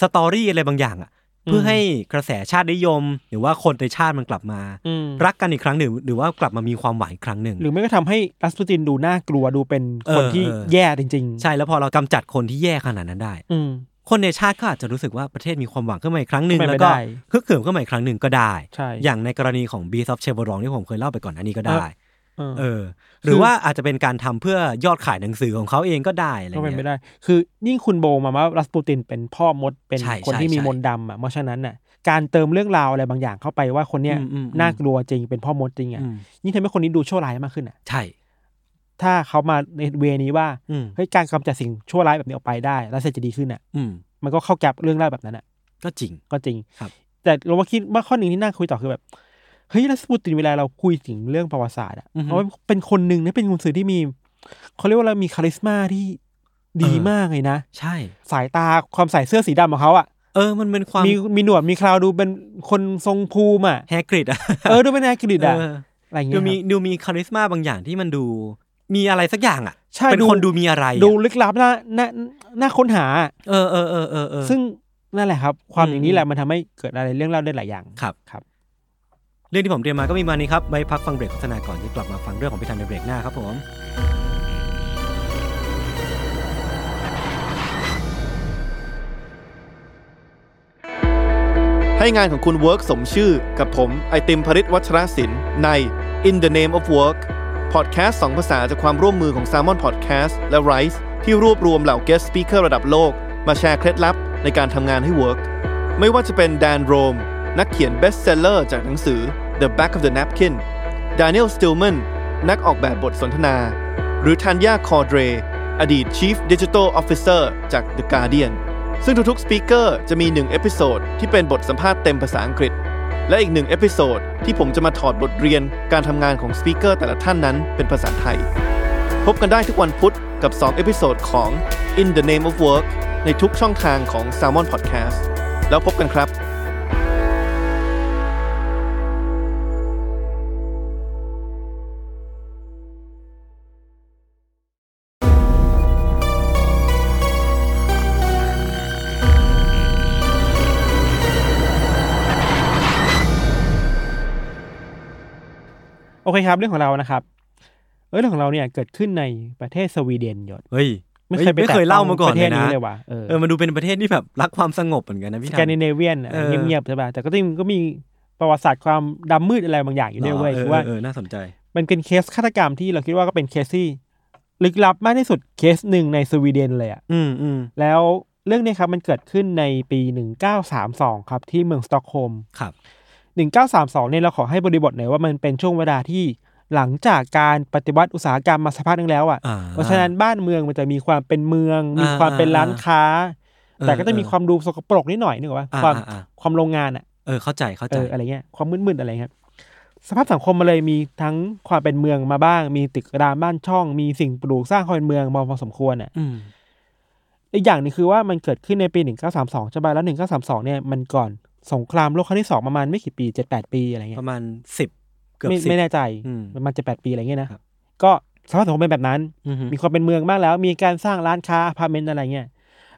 story อะไรบางอย่างอะ เพื่อให้กระแสชาตินิยม หรือว่าคนในชาติมันกลับมารักกันอีกครั้งหนึ่ง หรือว่ากลับมามีความหวังอีกครั้งหนึ่ง หรือไม่ก็ทำให้รัสปูตินดูน่ากลัวดูเป็นคนเออที่เออแย่จริงใช่แล้วพอเรากำจัดคนที่แย่ขนาดนั้นได้ๆอืมคนในชาติก็อาจจะรู้สึกว่าประเทศมีความหวังขึ้นมาอีกครั้งหนึ่งเป็นไปแล้วก็ได้ฮึกเหิมขึ้นมาอีกครั้งหนึ่งก็ได้ใช่อย่างในกรณีของ b ีซอฟเชเวอรองที่ผมเคยเล่าไปก่อนอันนี้ก็ได้ เออเออ หรือว่าอาจจะเป็นการทำเพื่อยอดขายหนังสือของเขาเองก็ได้อะไรก็เป็นไปเงี้ยได้ คือยิ่งคุณโบมาว่ารัสปูตินเป็นพ่อมดเป็นใช่คนที่ใช่มีใช่มนต์ดำอะเพราะฉะนั้นน่ะการเติมเรื่องราวอะไรบางอย่างเข้าไปว่าคนเนี้ยอืมอืมอืมน่ากลัวจริงเป็นพ่อมดจริงอะอืมยิ่งทำให้คนนี้ดูชั่วร้ายมากขึ้นอะ ใช่ ถ้าเขามาในเวนี้ว่าอืมเฮ้ยการกำจัดสิ่งชั่วร้ายแบบนี้ออกไปได้ แล้วเศรษฐจะดีขึ้นอะอืมมันก็เข้าแก็บเรื่องเล่าแบบนั้นอะ ก็จริงก็จริงครับ แต่เราว่าคิดว่าข้อหนึ่งที่น่าคุยต่อคือแบบ เฮ้ยรัสปูตินเวลาเราคุยถึงเรื่องประวัติศาสตร์อะเพราะว่าเป็นคนหนึ่งนะเป็นคนสื่อที่มีเขาเรียกว่าเรามี charisma ที่ดีมากเลยนะ ใช่ สายตาความใส่เสื้อสีดำของเขาอะเออ มันเป็นความมีมีหนวดมีเคราวดูเป็นคนทรงภูมิอะแฮกริดอะเออดูเป็นแฮกริดอะเอออะไรอย่างดูเงี้ยมีครับดูมี charisma บางอย่างที่มันดู มีอะไรสักอย่างอะใช่เป็นดูคนดูมีอะไรอะดูลึกลับน่าน่าน่าค้นหา เออเออเออเออเออซึ่งนั่นแหละครับ ความอืมอย่างนี้แหละมันทำให้เกิดอะไรเรื่องเล่าได้หลายอย่างครับครับเรื่องที่ผมเตรียมมาก็มีมานี้ครับไว้พักฟังเบรกโฆษณาก่อนที่กลับมาฟังเรื่องของพี่ทันในเบรกหน้าครับผมให้งานของคุณ work สมชื่อกับผม ไอติม พริษฐ์ วัชรสินธุ ใน In the Name of Work พอดแคสต์สองภาษาจากความร่วมมือของ Salmon Podcast และ Rise ที่รวบรวมเหล่า guest speaker ระดับโลก มาแชร์เคล็ดลับในการทำงานให้ work ไม่ว่าจะเป็น Dan Roam นักเขียน bestseller จากหนังสือ The Back of the Napkin Daniel Stillman นักออกแบบบทสนทนา หรือ Tanya Cordrey อดีต Chief Digital Officer จาก The Guardian ซึ่งทุกๆ speaker จะมี1 episode ที่เป็นบทสัมภาษณ์เต็มภาษาอังกฤษ และอีกหนึ่ง episode ที่ผมจะมาถอดบทเรียนการทำงานของ speaker แต่ละท่านนั้นเป็นภาษาไทย พบกันได้ทุกวันพุธกับ 2 episode ของ In the Name of Work ในทุกช่องทางของ Salmon Podcast แล้วพบกันครับ โอเคครับเรื่องของเรานะครับ เออเรื่องของเราเนี่ยเกิดขึ้นในประเทศสวีเดนยศเฮ้ยไม่ฮ้เคยไปไม่เคยแตะเล่าต้องมาก่อนประเทเลศยนี้นะเลยว่ะเออเออมันดูเป็นประเทศที่แบบรักความสงบเหมือนกันนะพี่ทัน สแกนดิเนเวียนเออเงียบๆใช่ป่ะแต่ก็จริงก็มีประวัติศาสตร์ความดำมืดอะไรบางอย่างอยู่ด้วยเว้ยเออคือว่าเออเออน่าสนใจ มันเป็นเคสฆาตกรรมที่เราคิดว่าก็เป็นเคสที่ลึกลับมากที่สุดเคสหนึ่งในสวีเดนเลยอะอืมอืมแล้วเรื่องนี้ครับมันเกิดขึ้นในปีหนึ่งเก้าสามสองครับที่เมืองสต็อกโฮล์มครับ หนึ่งเก้าสามสองเนี่ยเราขอให้บริบทหน่อยว่ามันเป็นช่วงเวลาที่หลังจากการปฏิวัติอุตสาหกรรมมาสักพักหนึงแล้วอะอ่าเพราะฉะนั้นบ้านเมืองมันจะมีความเป็นเมือง มีอ่าความเป็นร้านค้าเออแต่ก็จะมีเออความดูสกปรกนิดหน่อยนึกว่าอ่าความอ่าอ่าความโรงงานอะเออเข้าใจเข้าเอใจออะไรเงี้ยความมืดๆอะไรเงี้ยสภาพสังคมมาเลยมีทั้งความเป็นเมืองมาบ้าง มีตึกรามบ้านช่อง มีสิ่งปลูกสร้างความเป็นเมืองมาพอสมควรอะอืมอีกอย่างหนึงคือว่ามันเกิดขึ้นในปีหนึ่งเก้าสามสองใช่ป่ะแล้วหนึ่งเก้าสามสองเนี่ยมันก่อน สงครามโลกครั้งที่สองประมาณไม่กี่ปีเจ็ดแปดปีอะไรเงี้ยประมาณสิบเกือบไม่สิบไม่แน่ใจอืมประมาณเจ็ดแปดปีอะไรเงี้ยนะครับก็สภาพสังคมเป็นแบบนั้นอืมมีความเป็นเมืองบ้างแล้ว มีการสร้างร้านค้าอพาร์ตเมนต์อะไรเงี้ย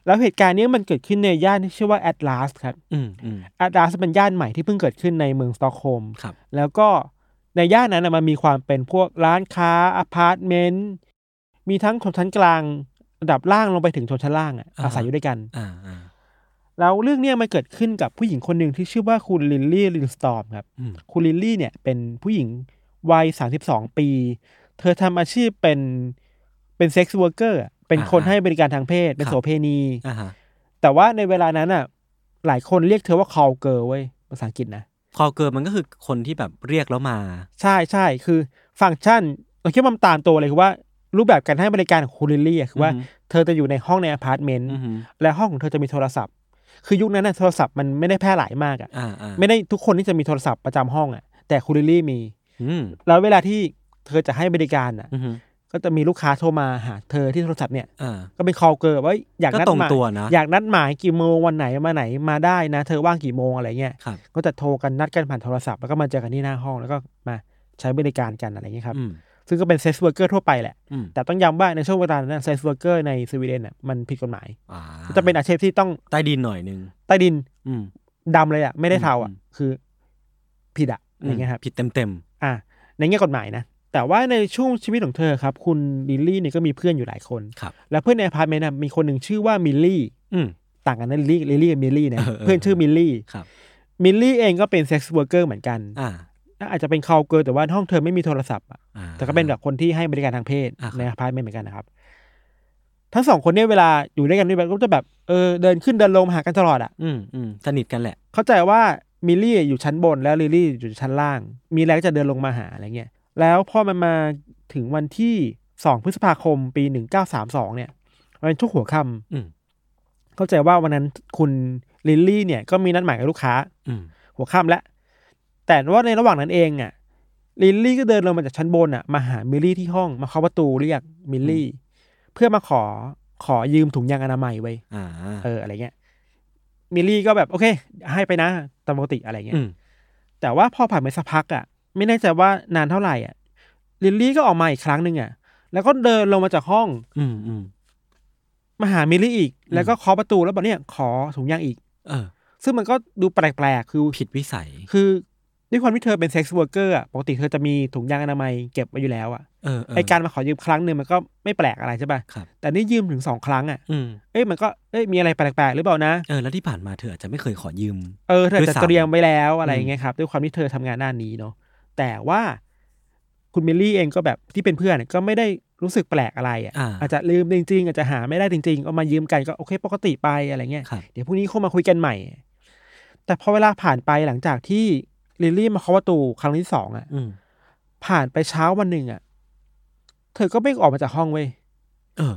แล้วเหตุการณ์นี้มันเกิดขึ้นในย่านที่ชื่อว่าแอตลาสครับอืมอืมแอตลาสเป็นย่านใหม่ที่เพิ่งเกิดขึ้นในเมืองสตอกโฮล์มครับแล้วก็ในย่านนั้นนะมันมีความเป็นพวกร้านค้าอพาร์ตเมนต์ มีทั้งชนชั้นกลางระดับล่างลงไปถึงชนชั้นล่างอะอ่าอาศัยอยู่ด้วยกันอ่าอ่า แล้วเรื่องเนี้ยมันเกิดขึ้นกับผู้หญิงคนหนึ่งที่ชื่อว่าคุณลิลลี่ลินสตอมครับอืมคุณลิลลี่เนี่ยเป็นผู้หญิงวัยสามสิบสองปี เธอทำอาชีพเป็นเป็น sex worker เป็นคนให้บริการทางเพศ เป็นโสเภณีอ่าฮะแต่ว่าในเวลานั้นอะ หลายคนเรียกเธอว่า call girl เว้ยภาษาอังกฤษนะ call girl มันก็คือคนที่แบบเรียกแล้วมา ใช่ใช่คือฟังก์ชันเราคิดว่ามันตามตัวเลยคือว่ารูปแบบการให้บริการของคุณลิลลี่อะคือว่าอือฮึเธอจะอยู่ในห้องในอพาร์ตเมนต์อืมและห้องของเธอจะมีโทรศัพท์ คือยุคนั้นน่ะโทรศัพท์มันไม่ได้แพร่หลายมากอะอ่าอ่าไม่ได้ทุกคนที่จะมีโทรศัพท์ประจำห้องอะ แต่คุณลิลลี่มีอืมแล้วเวลาที่เธอจะให้บริการอะอืมก็จะมีลูกค้าโทรมาหาเธอที่โทรศัพท์เนี่ยอ่าก็เป็น call girl ว่าอยากนัดก็ตรงหมายตัวนะอยากนัดหมายกี่โมงวันไหนมาไหนมาได้นะ เธอว่างกี่โมงอะไรเงี้ยครับก็จะโทรกันนัดกันผ่านโทรศัพท์แล้วก็มาเจอกันที่หน้าห้องแล้วก็มาใช้บริการกันอะไรเงี้ยครับอืม ซึ่งก็เป็น sex worker ทั่วไปแหละอืมแต่ต้องย้ำว่าในช่วงเวลานั้น sex worker ในสวีเดนอะมันผิดกฎหมายอ่าจะเป็นอาชีพที่ต้องใต้ดินหน่อยนึงใต้ดินอืมดำเลยอะไม่ได้เทาอะอืมคือผิดอะอะไรเงี้ยครับผิดเต็มเต็มอะในแง่กฎหมายนะ แต่ว่าในช่วงชีวิตของเธอครับ คุณลิลลี่เนี่ยก็มีเพื่อนอยู่หลายคนๆครับแล้วเพื่อนในอพาร์ตเมนต์น่ะมีคนหนึ่งชื่อว่ามิลลี่อืมต่างกันนะลิลลี่ลิลลี่กับมิลลี่นะเออเออเพื่อนชื่อมิลลี่ครับมิลลี่เองก็เป็น sex worker เหมือนกัน อ่าอาจจะเป็น call girl แต่ว่าห้องเธอไม่มีโทรศัพท์อะอ่าแต่ก็เป็นแบบคนที่ให้บริการทางเพศอ่าครับในอพาร์ตเมนต์เหมือนกันนะครับ ทั้งสองคนเนี่ยเวลาอยู่ด้วยกันด้วยกันก็จะแบบเออเดินขึ้นเดินลงมาหากันตลอดอะ อืมอืมสนิทกันแหละ เข้าใจว่ามิลลี่อยู่ชั้นบนแล้วลิลลี่อยู่ชั้นล่าง มีอะไรก็จะเดินลงมาหาอะไรเงี้ยแล้วพอมันมาถึงวันที่สองพฤษภาคมปีหนึ่งเก้าสามสองเนี่ยมันเป็นช่วงหัวค่ำอืมเข้าใจว่าวันนั้นคุณลิลลี่เนี่ยก็มีนัดหมายกับลูกค้าอืมหัวค่ำแล้ว แต่ว่าในระหว่างนั้นเองอะลิลลี่ก็เดินลงมาจากชั้นบนอะมาหามิลลี่ที่ห้องมาเคาะประตูเรียกมิลลี่ เพื่อมาขอขอยืมถุงยางอนามัยเว้ยอ่าเอออะไรเงี้ยมิลลี่ก็แบบโอเค ให้ไปนะตามปกติอะไรเงี้ยอืมแต่ว่าพอผ่านไปสักพักอะ ไม่แน่ใจว่านานเท่าไหร่อะลิลลี่ก็ออกมาอีกครั้งหนึ่งอะ แล้วก็เดินลงมาจากห้อง อืมอืมมาหามิลลี่อีกอืมแล้วก็เคาะประตูแล้วบอกเนี่ยขอถุงยางอีก เออ ซึ่งมันก็ดูแปลกๆคือผิดวิสัย คือ ด้วยความที่เธอเป็นเซ็กซ์ r ว r ร์เกอร์อะปกติเธอจะมีถุงยางอนามัยเก็บไว้อยู่แล้วอะเออเออไอการมาขอยืมครั้งหนึ่งมันก็ไม่แปลกอะไรใช่ป่ะครับแต่นี่ยืมถึงสองครั้งอะอืมเอ้ยมันก็เอ้ยมีอะไรแปลกๆหรือเปล่านะ เออแล้วที่ผ่านมาเธออาจจะไม่เคยขอยืม เออเธอด้วยจะซ้ำเตรียมไว้แล้วอะไรอืมอย่างเงี้ยครับด้วยความที่เธอทำงานด้านนี้เนาะ แต่ว่าคุณมิลลี่เองก็แบบที่เป็นเพื่อนก็ไม่ได้รู้สึกแปลกอะไรอะอ่าอาจจะลืมจริง ๆ อาจจะหาไม่ได้จริงๆก็มายืมกันก็โอเค ปกติไปอะไรเงี้ยครับเดี๋ยวพรุ่งนี้เข้ามาคุยกันใหม่ แต่พอเวลาผ่านไปหลังจากที่ ลิลลี่มาเคาะประตูครั้งที่สองอะอืมผ่านไปเช้าวันหนึ่งอะ เธอก็ไม่ออกมาจากห้องเว้ยเออ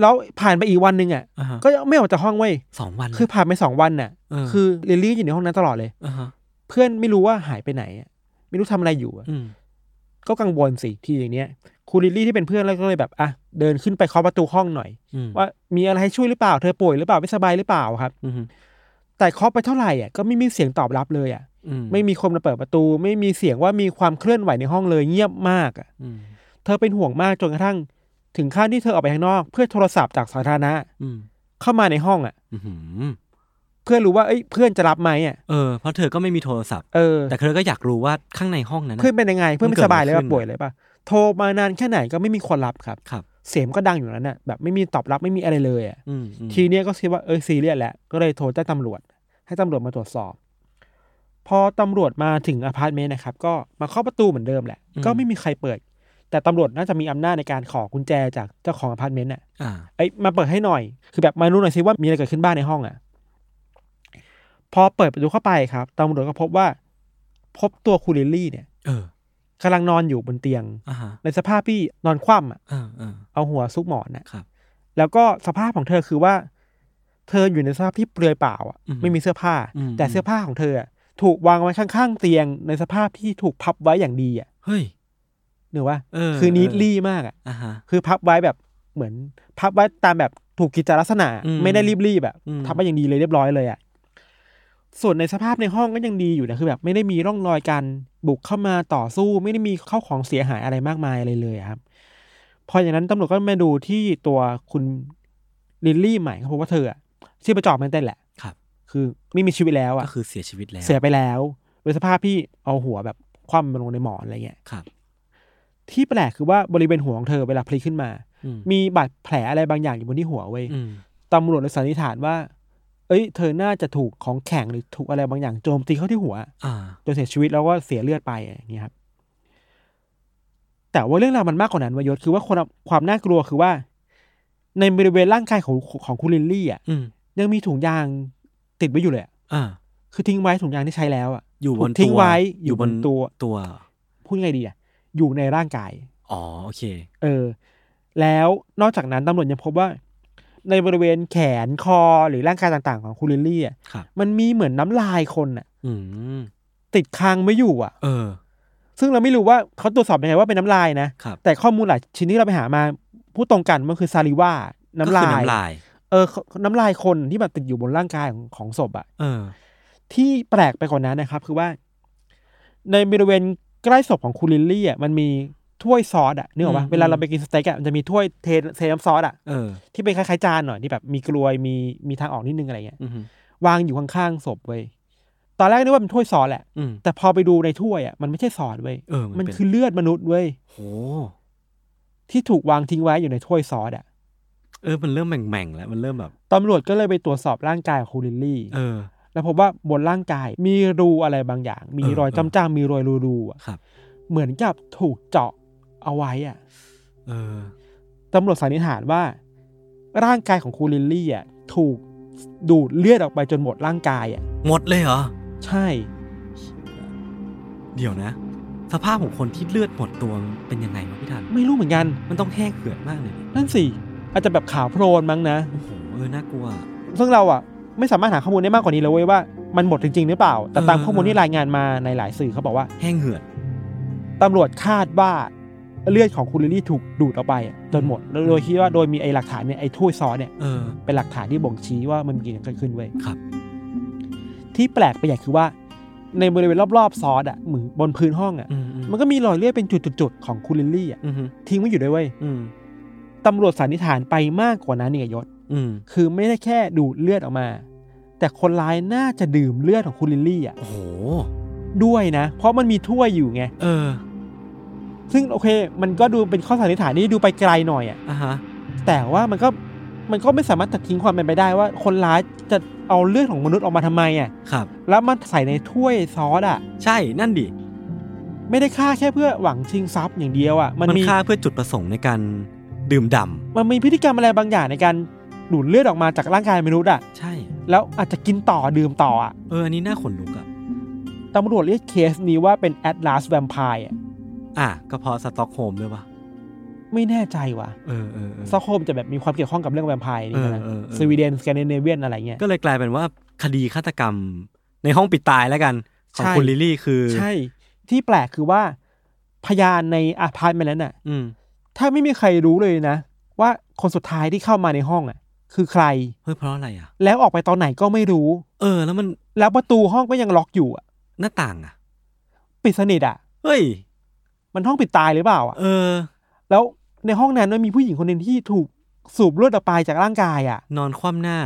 แล้วผ่านไปอีกวันหนึ่งอะอ่าฮะก็ยังไม่ออกจากห้องเว้ยสองวัน คือผ่านไปสองวันน่ะเออคือลิลลี่อยู่ในห้องนั้นตลอดเลยอ่าฮะเพื่อนไม่รู้ว่าหายไปไหนอะไม่รู้ทำอะไรอยู่อะอืมก็กังวลสิทีอย่างเนี้ยครูลิลลี่ที่เป็นเพื่อนแล้วก็เลยแบบอะเดินขึ้นไปเคาะประตูห้องหน่อยอืมว่ามีอะไรให้ช่วยหรือเปล่า เธอป่วยหรือเปล่าไม่สบายหรือเปล่าครับอืมแต่เคาะไปเท่าไหร่อะก็ไม่มีเสียงตอบรับเลยอะอืม ไม่มีคนมาเปิดประตู ไม่มีเสียงว่ามีความเคลื่อนไหวในห้องเลยเงียบมากอะอืมเธอเป็นห่วงมากจนกระทั่ง ถึงขั้นที่เธอออกไปข้างนอก เพื่อโทรศัพท์จากสาธารณะอืมเข้ามาในห้องอะอืมเพื่อรู้ว่าเอ้ยเพื่อนจะรับไหมอะเออเพราะเธอก็ไม่มีโทรศัพท์เออแต่เธอก็อยากรู้ว่าข้างในห้องนั้นน่ะเพื่อนเป็นยังไง เพื่อนมันไม่เกิดสบายเลยอะไรว่าขึ้นป่วยเลยป่ะโทรมานานแค่ไหนก็ไม่มีคนรับครับครับ เสียงก็ดังอยู่นั้นน่ะแบบไม่มีตอบรับไม่มีอะไรเลยอะอืมอืมทีเนี้ยก็คิดว่าเออซีเรียสแหละก็เลยโทรแจ้งตำรวจ ให้ตำรวจมาตรวจสอบ พอตำรวจมาถึงอพาร์ตเมนต์นะครับ ก็มาเคาะประตูเหมือนเดิมแหละ ก็ไม่มีใครเปิด แต่ตำรวจน่าจะมีอำนาจในการขอกุญแจจากเจ้าของอพาร์ตเมนต์น่ะอ่าเอ้ยมาเปิดให้หน่อย คือแบบมารู้หน่อยสิว่ามีอะไรเกิดขึ้นบ้านในห้องอะ พอเปิดประตูเข้าไปครับตำรวจก็พบว่า พบตัวคูลิลลี่เนี่ย เออกำลังนอนอยู่บนเตียงอ่าฮะในสภาพที่นอนคว่ำอะอ่าอ่าเอาหัวซุกหมอนน่ะครับแล้วก็สภาพของเธอคือว่า เธออยู่ในสภาพที่เปลือยเปล่าอะอืมไม่มีเสื้อผ้าอืมแต่เสื้อผ้าของเธออะ ถูกวางไว้ข้างๆเตียงในสภาพที่ถูกพับไว้อย่างดีอะเฮ้ยหรือว่าเออคือนิดเออลี่มากอะอ่าฮะคือพับไว้แบบเหมือน พับไว้ตามแบบถูกกิจลักษณะอืมไม่ได้รีบๆแบบอืมทำไว้อย่างดีเลยเรียบร้อยเลยอะส่วนในสภาพในห้องก็ยังดีอยู่นะคือแบบไม่ได้มีร่องรอยการบุกเข้ามาต่อสู้ ไม่ได้มีเข้าของเสียหายอะไรมากมายอะไรเลยอะครับ พออย่างนั้นตำรวจก็มาดูที่ตัวคุณลิลลี่ใหม่เขาพบว่าเธออะชีพจรมันเต้นแหละ ครับคือไม่มีชีวิตแล้วอะก็คือเสียชีวิตแล้ว เสียไปแล้วโดยสภาพที่เอาหัวแบบคว่ำลงในหมอนอะไรเงี้ยครับ ที่แปลกคือว่าบริเวณหัวของเธอเวลาพลิกขึ้นมาอืมมีบาดแผลอะไรบางอย่างอยู่บนที่หัวเว้ยอืมตำรวจเลยสันนิษฐานว่า เอ้ย เธอน่าจะถูกของแข็งหรือถูกอะไรบางอย่างโจมตีเข้าที่หัวอ่าจนเสียชีวิตแล้วก็เสียเลือดไปอย่างนี้ยครับ แต่ว่าเรื่องราวมันมากกว่านั้นวายศคือว่าคนความน่ากลัวคือว่า ในบริเวณร่างกายของของคุณลิลลี่อะอืมยังมีถุงยาง ติดไว้อยู่เลยอะอ่า คือทิ้งไว้ถุงยางที่ใช้แล้วอะอยู่บนถูกทิ้งตัวไว้ออยู่ยู่บบนนตัวตัว พูดไงดีอะอยู่ในร่างกาย อ๋อโอเค เออ แล้วนอกจากนั้นตำรวจยังพบว่า ในบริเวณแขนคอหรือร่างกายต่างๆ ของคุณลิลลี่อะครับ มันมีเหมือนน้ำลายคนอะ อืม ติดค้างไม่อยู่อะ เออ ซึ่งเราไม่รู้ว่าเขาตรวจสอบยังไงว่าเป็นน้ำลายนะ ครับแต่ข้อมูลหลายชิ้นที่เราไปหามา พูดตรงกันมันคือซาลิว่าน้ำลายก็คือ น้ำลาย เออน้ำลายคนที่แบบติดอยู่บนร่างกายของของศพอะเออ ที่แปลกไปกว่านั้นนะครับ คือว่า ในบริเวณใกล้ศพของคุณลิลลี่อะมันมีถ้วยซอสอะนึกออกปะอืมเวลาเราไปกินสเต็กอะมันจะมีถ้วยเทเทน้ำซอสอะเออที่เป็นคล้ายๆจานหน่อยที่แบบมีกลวยมีมีทางออกนิดนึงอะไรเงี้ยอืมวางอยู่ข้างๆศพเว้ยตอนแรกนึกว่าเป็นถ้วยซอสแหละ อืม แต่พอไปดูในถ้วยอะมันไม่ใช่ซอสเว้ยเออมันเป็คือเลือดมนุษย์เว้ยโหที่ถูกวางทิ้งไว้อยู่ในถ้วยซอสอะ เออมันเริ่มแหม่งๆแล้วมันเริ่มแบบตำรวจก็เลยไปตรวจสอบร่างกายของคุณลิลลี่เออ แล้วพบว่าบนร่างกายมีรูอะไรบางอย่าง มีเออรอยเออจ้ำๆมีรอยรูๆอะครับ เหมือนกับถูกเจาะเอาไว้อะ เออตำรวจสันนิษฐานว่า ร่างกายของคุณลิลลี่อะถูกดูดเลือดออกไปจนหมดร่างกายอะ หมดเลยเหรอ ใช่ เดี๋ยวนะ สภาพของคนที่เลือดหมดตัวมันเป็นยังไงวะพี่ทันไม่รู้เหมือนกัน มันต้องแห้งเหือดมากเลยเนี่ยนั่นสิ อาจจะแบบขาวโพลนมั้งนะโอ้โหเออน่ากลัว ซึ่งเราอะไม่สามารถหาข้อมูลได้มากกว่านี้เลยเว้ยว่ามันหมดจริง ๆ หรือเปล่า แต่ตามเออข้อมูลที่รายงานมาในหลายสื่อเขาบอกว่าแห้งเหือดตำรวจคาดว่าเลือดของคุณลิลลี่ถูกดูดออกไปอะจนหมดแล้วโดยคิดว่าโดยมีไอ้หลักฐานเนี่ยไอ้ถ้วยซอสเนี่ยเออเป็นหลักฐานที่บ่งชี้ว่ามันมีอะไรเกิดขึ้นเว้ยครับ ที่แปลกไปอย่างคือว่า ในบริเวณรอบๆซอสอะเหมือนบนพื้นห้องอะอืมอืมมันก็มีรอยเลือดเป็นจุดๆๆของคุณลิลลี่อะอืมทิ้งไว้อยู่ด้วยเว้ยอืม ตำรวจสันนิษฐานไปมากกว่านั้นเนี่ยยศอืมคือไม่ได้แค่ดูดเลือดออกมา แต่คนร้ายน่าจะดื่มเลือดของคุณลิลลี่อะโอ้โหด้วยนะ เพราะมันมีถ้วยอยู่ไงเออ ซึ่งโอเค มันก็ดูเป็นข้อสันนิษฐานที่ดูไปไกลหน่อยอะอะฮะแต่ว่ามันก็มันก็ไม่สามารถตัดทิ้งความเป็นไปได้ว่า คนร้ายจะเอาเลือดของมนุษย์ออกมาทำไมอะครับ แล้วมันใส่ในถ้วยซอสอะใช่นั่นดิไม่ได้ฆ่าแค่เพื่อหวังชิงทรัพย์อย่างเดียวอะมันมันมีฆ่าเพื่อจุดประสงค์ในการ ดื่มด่ำมันมีพฤติกรรมอะไรบางอย่างในการดูดเลือดออกมาจากร่างกายมนุษย์อะใช่ แล้วอาจจะกินต่อดื่มต่ออะเอออันนี้น่าขนลุกอะตำรวจเรียกเคสนี้ว่าเป็น Atlas Vampire อะอะก็เพอสต็อกโฮล์มด้วยปะไม่แน่ใจว่ะเออเออเออซอกโฮมจะแบบมีความเกี่ยวข้องกับเรื่องแวมไพร์นี่นะเออเออเออสวีเดนสแกนดิเนเวียนอะไรเงี้ยก็เลยกลายเป็นว่าคดีฆาตกรรมในห้องปิดตายแล้วกันของใช่คุณลิลลี่คือ ใช่ ที่แปลกคือว่าพยานในอพาร์ตเมนต์นั้นน่ะอืม ถ้าไม่มีใครรู้เลยนะ ว่าคนสุดท้ายที่เข้ามาในห้องอะ คือใคร เฮ้ยเพราะอะไรอะ แล้วออกไปตอนไหนก็ไม่รู้ เออ แล้วมันแล้วประตูห้องก็ยังล็อกอยู่อะ หน้าต่างอะ ปิดสนิทอะ เฮ้ย มันห้องปิดตายหรือเปล่าอะ เออ แล้วในห้องนั้นมันมีผู้หญิงคนหนึ่งที่ถูกสูบเลือดออกไปจากร่างกายอะ นอนคว่ำหน้า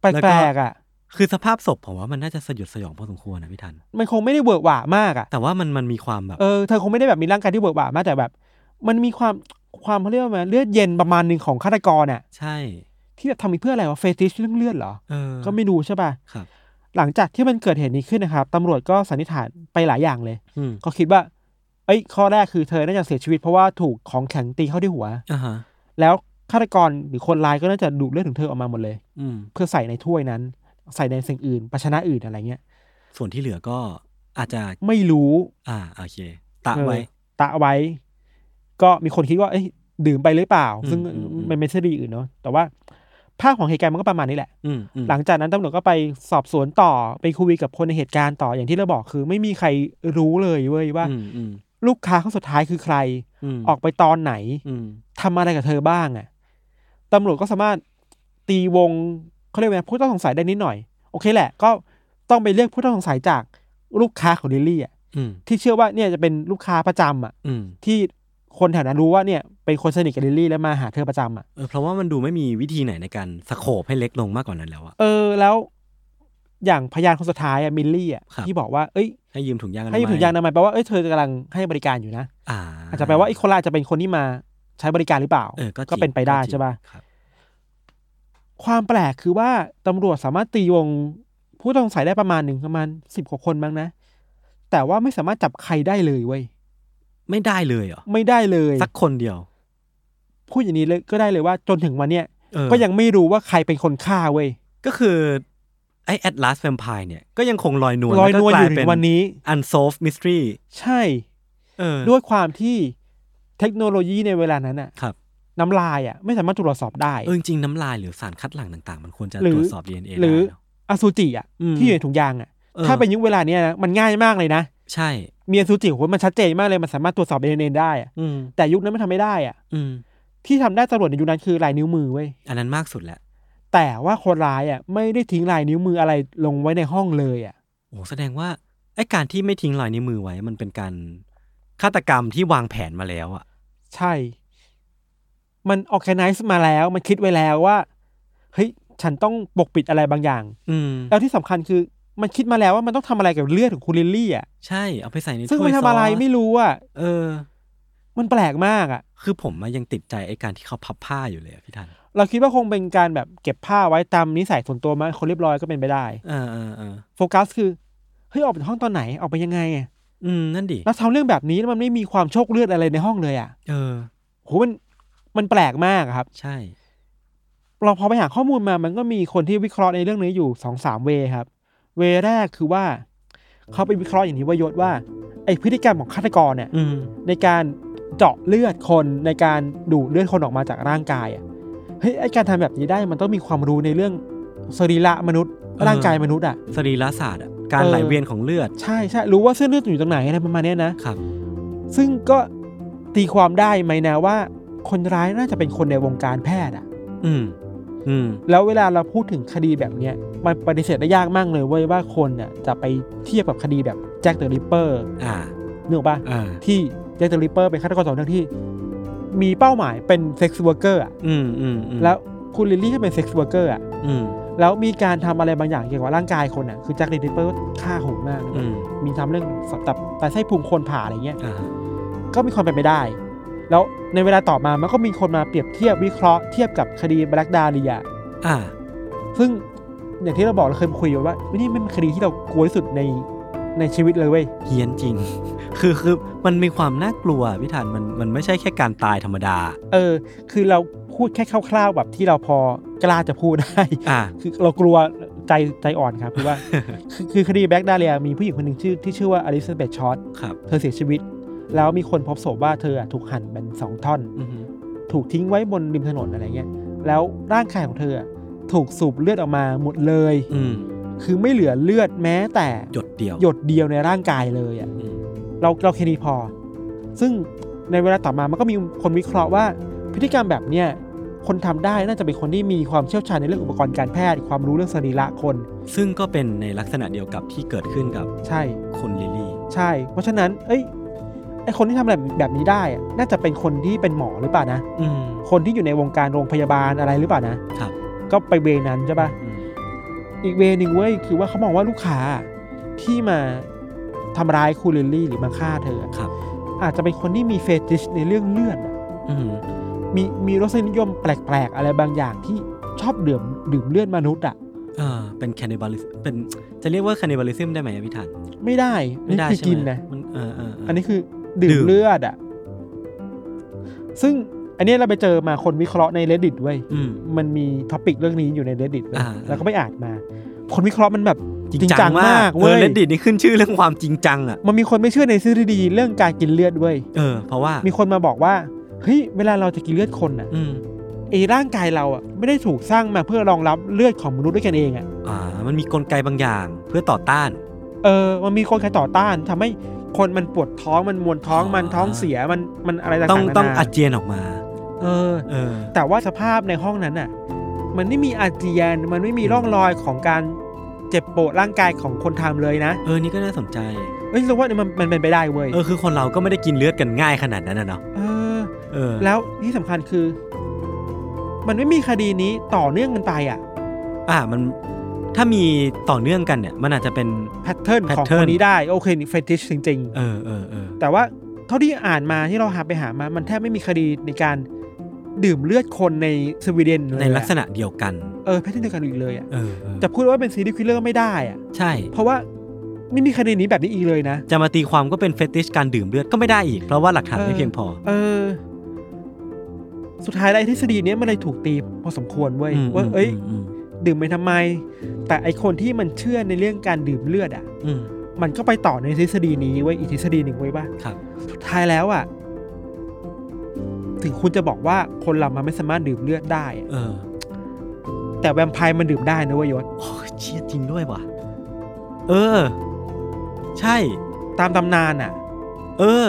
แปล้วลกๆอะ คือสภาพศพผมว่ามันน่าจะสยดสยองพอสมควรนะพี่ทัน มันคงไม่ได้เวิร์กหวามากอะ แต่ว่ามันมันมีความแบบ เออ เธอคงไม่ได้แบบมีร่างกายที่เบิกบานมากแต่แบบ มันมีความ ความเขาเรียกว่าไงเลือดเย็นประมาณหนึ่งของฆาตกรอะใช่ ที่แบบทำไปเพื่ออะไรวะเฟติชเรื่องเลือดเหรอเออก็ไม่รู้ใช่ป่ะครับ หลังจากที่มันเกิดเหตุนี้ขึ้นนะครับตำรวจก็สันนิษฐานไปหลายอย่างเลย อืมก็คิดว่า เอ้ย ข้อแรกคือเธอน่าจะเสียชีวิตเพราะว่าถูกของแข็งตีเข้าที่หัว อ่าฮะแล้วฆาตกรหรือคนร้ายก็น่าจะดูดเลือดของเธอออกมาหมดเลย อืม เพื่อใส่ในถ้วยนั้น ใส่ในสิ่งอื่นภาชนะอื่นอะไรเงี้ยส่วนที่เหลือก็อาจจะ ไม่รู้ อ่าโอเค ตะไว้ เออตะไว้ ก็มีคนคิดว่าเอ้ยดื่มไปหรือเปล่าอืมซึ่งอืมอืมมันไม่ใช่ดีอื่นเนาะแต่ว่าภาพของเหตุการณ์มันก็ประมาณนี้แหละอืมอืมหลังจากนั้นตำรวจก็ไปสอบสวนต่อไปคุยกับคนในเหตุการณ์ต่ออย่างที่เราบอกคือ ไม่มีใครรู้เลยเว้ยว่าอืมอืมลูกค้าคนสุดท้ายคือใครมออกไปตอนไหนอืมทำอะไรกับเธอบ้างอะ่ะตำรวจก็สามารถตีวงเขาเรียกว่าไงผู้ต้องสงสัยได้นิดหน่อย โอเคแหละ ก็ต้องไปเลือกผู้ต้องสงสัยจากลูกค้าของลิลลี่อะอืมที่เชื่อว่าเนี่ยจะเป็นลูกค้าประจำอะอืมที่ คนแถวนั้นรู้ว่าเนี่ยเป็นคนสนิทกับลิลลี่แล้วมาหาเธอประจำอะเออเพราะว่ามันดูไม่มีวิธีไหนในการสโคปให้เล็กลงมากกว่านั้นแล้วอะเออแล้วอย่างพยานคนสุดท้ายอะมิลลี่อะครับที่บอกว่าเอ้ยให้ยืมถุงยางอนามัให้ยืมถุงยางอนามัยแปลว่าเอ้ยเธอกำลังให้บริการอยู่นะอ่าอาจจะแปลว่าไอ้คนละอาจจะเป็นคนที่มาใช้บริการหรือเปล่าเออก็จริงก็เป็นไปได้ก็จริงใช่ป่ะครับ ความแปลกคือว่าตำรวจสามารถตีวงผู้ต้องสงสัยได้ประมาณหนึ่งประมาณสิบกว่าคนบ้างนะ แต่ว่าไม่สามารถจับใครได้เลยเว้ย ไม่ได้เลยเหรอไม่ได้เลยสักคนเดียว พูดอย่างนี้เลยก็ได้เลยว่าจนถึงวันเนี้ยเออก็ยังไม่รู้ว่าใครเป็นคนฆ่าเว้ยก็คือไอ้ Atlas Vampire เนี่ยก็ยังคงลอยนวลลอยนวลแก็อกยู่ถึเป็งวันนี้ unsolved mystery ใช่เออด้วยความที่เทคโนโลยีในเวลานั้นอะครับน้ำลายอะไม่สามารถตรวจสอบได้เออจริงๆน้ำลายหรือสารคัดหลั่งต่างๆ มันควรจะหรือตรวจสอบ DNA หรือได้เนอะอสุจิอะอืมที่อยู่ในถุงยางอะเออถ้าเป็นยุคเวลาเนี้ยนะมันง่ายมากเลยนะ ใช่ มีอสุจิโหมันชัดเจนมากเลยมันสามารถตรวจสอบดีเอ็นเอได้อะอืมแต่ยุคนั้นมันทำไม่ได้อะอืม ที่ทำได้ตำรวจในยุคนั้นคือลายนิ้วมือเว้ยอันนั้นมากสุดแหละแต่ว่าคนร้ายอะไม่ได้ทิ้งลายนิ้วมืออะไรลงไว้ในห้องเลยอะ โอ้แสดงว่าไอ้การที่ไม่ทิ้งรอยนิ้วมือไว้มันเป็นการฆาตกรรมที่วางแผนมาแล้วอะใช่ มัน organize มาแล้ว มันคิดไว้แล้วว่า เฮ้ย ฉันต้องปกปิดอะไรบางอย่าง อืม แล้วที่สำคัญคือ มันคิดมาแล้วว่ามันต้องทำอะไรกับเลือดของคุณลิลลี่อะใช่เอาไปใส่ในซึ่งถ้วมัยนซทำอะไรสไม่รู้อะเออ มันแปลกมากอะ คือผมอะยังติดใจไอ้การที่เขาพับผ้าอยู่เลยอะพี่ทันเราคิดว่าคงเป็นการแบบเก็บผ้าไว้ตามนิสัยส่วนตัวมั้ยคนเรียบร้อยก็เป็นไปได้เออเออเออโฟกัสคือเฮ้ยออกไปจากห้องตอนไหนออกไปยังไงอะอืมนั่นดิแล้วทำเรื่องแบบนี้แล้วมันไม่มีความโชกเลือดอะไรในห้องเลยอะ เออโหมันมันแปลกมากอะครับ ใช่ เราพอไปหาข้อมูลมามันก็มีคนที่วิเคราะห์ในเรื่องนี้อยู่สองสามเวย์ครับ เวย์แรกคือว่า เขาไปวิเคราะห์อย่างนี้ว่ายศว่าไอพฤติกรรมของฆาตกรเนี่ยอืมในการเจาะเลือดคนในการดูดเลือดคนออกมาจากร่างกายอะเฮ้ยไอการทำแบบนี้ได้มันต้องมีความรู้ในเรื่องสรีระมนุษย์ ร่างกายมนุษย์อะสรีระศาสตร์อะการเออไหลเวียนของเลือด ใช่ใช่รู้ว่าเส้นเลือดอยู่ตรงไหนอะไรประมาณเนี้ยนะครับ ซึ่งก็ตีความได้ไหมนะว่า คนร้ายน่าจะเป็นคนในวงการแพทย์อะ อืม อืม แล้วเวลาเราพูดถึงคดีแบบเนี้ย มันปฏิเสธได้ยากมากเลยเว้ยว่าคนน่ะจะไปเทียบกับคดีแบบแจ็คเดอะริปเปอร์อ่านึกออกปะอ่าที่แจ็คเดอะริปเปอร์เป็นฆาตกรต่อเนื่องที่ มีเป้าหมายเป็น sex worker อะอืมอืมอืมแล้วคุณลิลลี่ก็เป็น sex worker อะอืมแล้วมีการทำอะไรบางอย่างเกี่ยวกับร่างกายคนอะคือแจ็คเดอะริปเปอร์ฆ่าโหดมากอืมมีทำเรื่องตับไตไส้พุงคนผ่าอะไรเงี้ยอ่าก็มีความเป็นไปได้ แล้วในเวลาต่อมามันก็มีคนมาเปรียบเทียบวิเคราะห์เทียบกับคดีแบล็กดาเรียอ่าซึ่ง อย่างที่เราบอกเราเคยคุยไว้ว่านี่มันเป็นคดีที่เรากลัวที่สุดในในชีวิตเลยเว้ยเฮี้ยนจริง คือคือมันมีความน่ากลัวพี่ธันมันมันไม่ใช่แค่การตายธรรมดา เออ คือเราพูดแค่คร่าวๆแบบที่เราพอกล้าจะพูดได้อ่าคือเรากลัวใจใจอ่อนครับคือว่า คือคือคดีแบล็กดาเรียมีผู้หญิงคนหนึ่งชื่อที่ชื่อว่าอลิซาเบธชอตครับเธอเสียชีวิต แล้วมีคนพบศพว่าเธออะถูกหั่นเป็นสองท่อนอือฮึถูกทิ้งไว้บนริมถนนอะไรเงี้ยแล้วร่างกายของเธออะ ถูกสูบเลือดออกมาหมดเลย อืมคือไม่เหลือเลือดแม้แต่หยดเดียวหยดเดียวในร่างกายเลยอะอืมเราเราแค่นี้พอ ซึ่งในเวลาต่อมามันก็มีคนวิเคราะห์ว่า พฤติกรรมแบบเนี้ยคนทำได้น่าจะเป็นคนที่มีความเชี่ยวชาญในเรื่องอุปกรณ์การแพทย์ ความรู้เรื่องสรีระคน ซึ่งก็เป็นในลักษณะเดียวกับที่เกิดขึ้นกับใช่ คุณลิลลี่ ใช่ เพราะฉะนั้น เอ้ย ไอคนที่ทำแบบแบบนี้ได้อะน่าจะเป็นคนที่เป็นหมอหรือเปล่านะ อืม คนที่อยู่ในวงการโรงพยาบาลอะไรหรือเปล่านะ ครับ ก็ไปเวนั้นใช่ปะอืมอีกเวนึงเว้ยคือว่าเขามองว่าลูกค้าที่มาทำร้ายคุณลิลลี่หรือมาฆ่าเธออะครับ อาจจะเป็นคนที่มี fetish ในเรื่องเลือดอะอืมมีมีรสนิยมแปลกๆ อะไรบางอย่างที่ชอบดื่มดื่มเลือดมนุษย์อะอ่าเป็น cannibalist เป็นจะเรียกว่า cannibalism ได้ไหมอะพี่ธันไม่ได้ไม่ได้นี่คือใช่ไหมกินนะมันเออเออเอันนี้คือดื่มดื่มเลือดอะ ซึ่ง อันเนี้ยเราไปเจอมาคนวิเคราะห์ใน Reddit เว้ยอืม มันมี topic เรื่องนี้อยู่ใน Reddit เว้ยอ่า แล้วก็ไปอ่านมา คนวิเคราะห์มันแบบจริงจริงจัจังงมามากกเว้เว้ยเลดดิตนี่ขึ้นชื่อเรื่องความจริงจังอะมันมีคนไม่เชื่อในทฤษฎีเรื่องการกินเลือดเว้ยเออเพราะว่ามีคนมาบอกว่าเฮ้ยเวลาเราจะกินเลือดคนอะอืมไอ้ร่างกายเราอะไม่ได้ถูกสร้างมาเพื่อรองรับเลือดของมนุษย์ด้วยกันเองอะ อ่า มันมีกลไกบางอย่างเพื่อต่อต้าน เออ มันมีคนใครต่อต้านทำให้คนมันปวดท้องมันมวนท้องอ๋อมันท้องเสียมันมันอะไรต่างๆต้องนานาต้องอาเจียนออกมา เออ เออ แต่ว่าสภาพในห้องนั้นน่ะ มันไม่มีอาเจียน มันไม่มีร่องรอยของการเจ็บปวดร่างกายของคนทำเลยนะ เออ นี่ก็น่าสนใจ เอ้ยเราว่ามันมันเป็นไปได้เว้ย เออ คือคนเราก็ไม่ได้กินเลือดกันง่ายขนาดนั้นนะเนาะ เออ เออ แล้วที่สำคัญคือ มันไม่มีคดีนี้ต่อเนื่องกันไปอะ อ่า มันถ้ามีต่อเนื่องกันเนี่ย มันอาจจะเป็นแพทเทิร์นของ pattern คนนี้ได้ โอเคนี่เฟติชจริงเออเออเออๆแต่ว่าเท่าที่อ่านมาที่เราหาไปหามา มันแทบไม่มีคดีในการ ดื่มเลือดคนในสวีเดนเลยในอะลักษณะเดียวกัน เออ pattern เดียวกันอีกเลยอะเออเออจะพูดว่าเป็น serial killer ไม่ได้อะใช่ เพราะว่าไม่มีคดีนี้แบบนี้อีกเลยนะ จะมาตีความก็เป็น fetish การดื่มเลือดก็ไม่ได้อีก เพราะว่าหลักฐานไม่เพียงพอ เออ สุดท้ายแล้วไอ้ทฤษฎีเนี้ยมันเลยถูกตีพอสมควรเว้ยอืมว่าเอ้ยอืมดื่มไปทำไม แต่ไอ้คนที่มันเชื่อในเรื่องการดื่มเลือดอะอืมมันก็ไปต่อในทฤษฎีนี้เว้ยอีกทฤษฎีหนึ่งเว้ยว่าครับสุดท้ายแล้วอะ ถึงคุณจะบอกว่าคนเรามันไม่สามารถดื่มเลือดได้อะเออ แต่แวมไพร์มันดื่มได้นะเว้ยยศโอ้ยเชี่ยจริงด้วยว่ะ เออ ใช่ ตามตำนานอะ เออ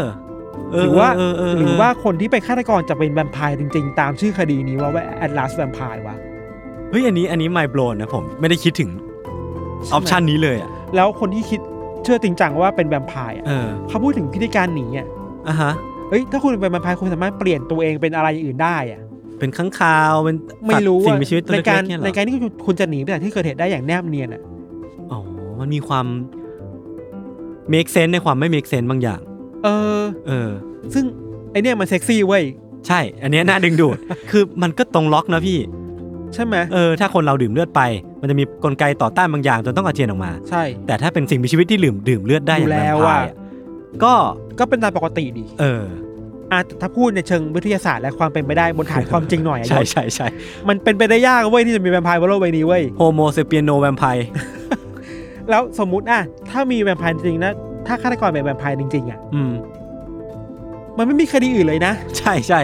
เหรือว่าเออเออเหรือว่าคนที่เป็นฆาตกรจะเป็นแวมไพร์จริง ๆ ตามชื่อคดีนี้ว่าว่าแอดลาสแวมไพร์วะเฮ้ยอันนี้อันนี้ไม่โบนนะผม ไม่ได้คิดถึงออปชันนี้เลยอะแล้วคนที่คิดเชื่อจริงจังว่าเป็นแวมไพร์อะเออเขาพูดถึงพิธีการหนีอะอะฮะ เอ้ยถ้าคุณเป็นแวมไพร์คุณสามารถเปลี่ยนตัวเองเป็นอะไรอย่างอื่นได้อะเป็นข้างคาวเป็นไม่รู้สัตว์สิ่งอะมีชีวิตตัวในเล็การกๆเนี่ยเหรในอการที่คุณคุณจะหนีไปจากที่เกิดเหตุได้อย่างแนบเนียนอะอ๋อมันมีความ make sense ในความไม่ make sense บางอย่าง เออ เออ ซึ่งไอเนี่ยมันเซ็กซี่เว้ยใช่ อันเนี้ยน่าดึงดูด คือมันก็ตรงล็อกนะพี่ ใช่ไหมเออ ถ้าคนเราดื่มเลือดไป มันจะมีกลไกต่อต้านบางอย่างจนต้องอาเจียนออกมา ใช่ แต่ถ้าเป็นสิ่งมีชีวิตที่ดื่มดื่มเลือดได้อยู่แล้วอะอย่างอยู่แวมไพร์อะ ก็ก็เป็นตามปกติดีเอออะแต่ถ้าพูดในเชิงวิทยาศาสตร์และความเป็นไปได้บนฐานความจริงหน่อยอะใช่ยศใช่ใช่มันเป็นไปได้ยากเว้ยที่จะมีแวมไพร์บนโลกใบนี้เว้ย Homo sapiens no vampireแล้วสมมุติอะถ้ามีแวมไพร์จริงๆนะถ้าฆาตกรเป็นแวมไพร์จริงๆอะอืมมันไม่มีคดีอื่นเลยนะ ใช่ใช่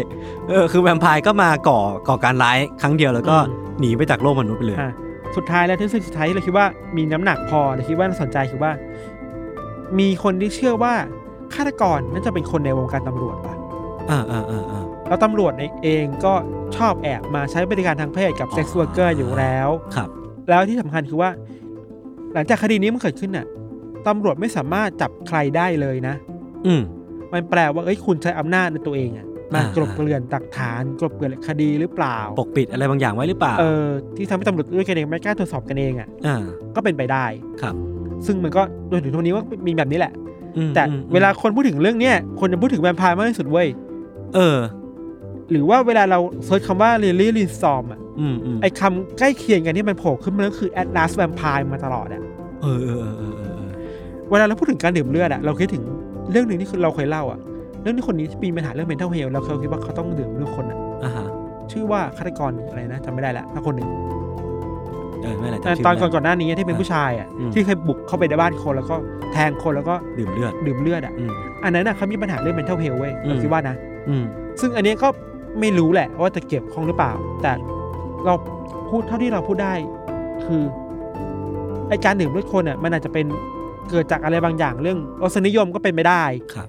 เออคือแวมไพร์ก็มาก่อก่อการร้ายครั้งเดียวแล้วก็อืมหนีไปจากโลกมนุษย์ไปเลยอะสุดท้ายแล้วทฤษฎีสุดท้ายที่เราคิดว่ามีน้ำหนักพอเราคิดว่าน่าสนใจคือว่า มีคนที่เชื่อว่า ฆาตกรน่าจะเป็นคนในวงการตำรวจว่ะอ่าอ่าอ่าอ่าแล้วตำรวจเองก็ชอบแอบมาใช้บริการทางเพศกับอ๋อเซ็กซ์ r ว r ร์เกอร์อยู่แล้ว ครับ แล้วที่สำคัญคือว่า หลังจากคดีนี้มันเกิดขึ้นน่ะตำรวจไม่สามารถจับใครได้เลยนะ อืม มันแปลว่าเอ้ยคุณใช้อำนาจในตัวเองอะมาอ่าก ลบเกลื่อนหลักฐาน กลบเกลื่อนคดีหรือเปล่าปกปิดอะไรบางอย่างไว้หรือเปล่าเออที่ทำให้ตำรวจด้วยกันเองไม่กล้าตรวจสอบกันเองอะ อ่า ก็เป็นไปได้ ครับ ซึ่งมันก็โดยถึงทุกวันนี้ว่ามีแบบนี้แหละอืม แต่อืมเวลาคนพูดถึงเรื่องเนี้ยคนจะพูดถึงแวมไพร์มากที่สุดเว้ยเออ หรือว่าเวลาเราเซิร์ชคำว่า Lily r i s o m อะอืมอืมไอคำใกล้เคียงกันที่มันโผล่ขึ้นมาก็คือ Atlas Vampire มาตลอดอะเออเออเออเออเออเออเวลาเราพูดถึงการดื่มเลือดอะเราคิดถึงเรื่องหนึ่งที่คือเราเคยเล่าอะเรื่องที่คนนี้ที่มีปัญหาเรื่อง mental health เราเคยคิดว่าเขาต้องดื่มเรื่องคนอะอ่าฮะชื่อว่าฆาตกรอะไรนะจำไม่ได้ละถ้าคนหนึ่ง เออไม่เป็นไรตอนจำชื่ตอนไม่ก่อนได้ก่อนหน้านี้ที่เป็นผู้ชายอะอืมที่เคยบุกเข้าไปในบ้านคนแล้วก็แทงคนแล้วก็ดื่มเลือดดื่มเลือดอะอืมอันนั้นอะเขามีปัญหาเรื่อง mental health เว้ยอืมเราคิดว่านะอืมซึ่งอันนี้ก็ไม่รู้แหละว่าจะเกี่ยวข้องหรือเปล่า แต่เราพูดเท่าที่เราพูดได้ คือไอการดื่มเลือดคนอะมันอาจจะเป็นเกิดจากอะไรบางอย่างเรื่องรสนิยมก็เป็นไปได้ครับ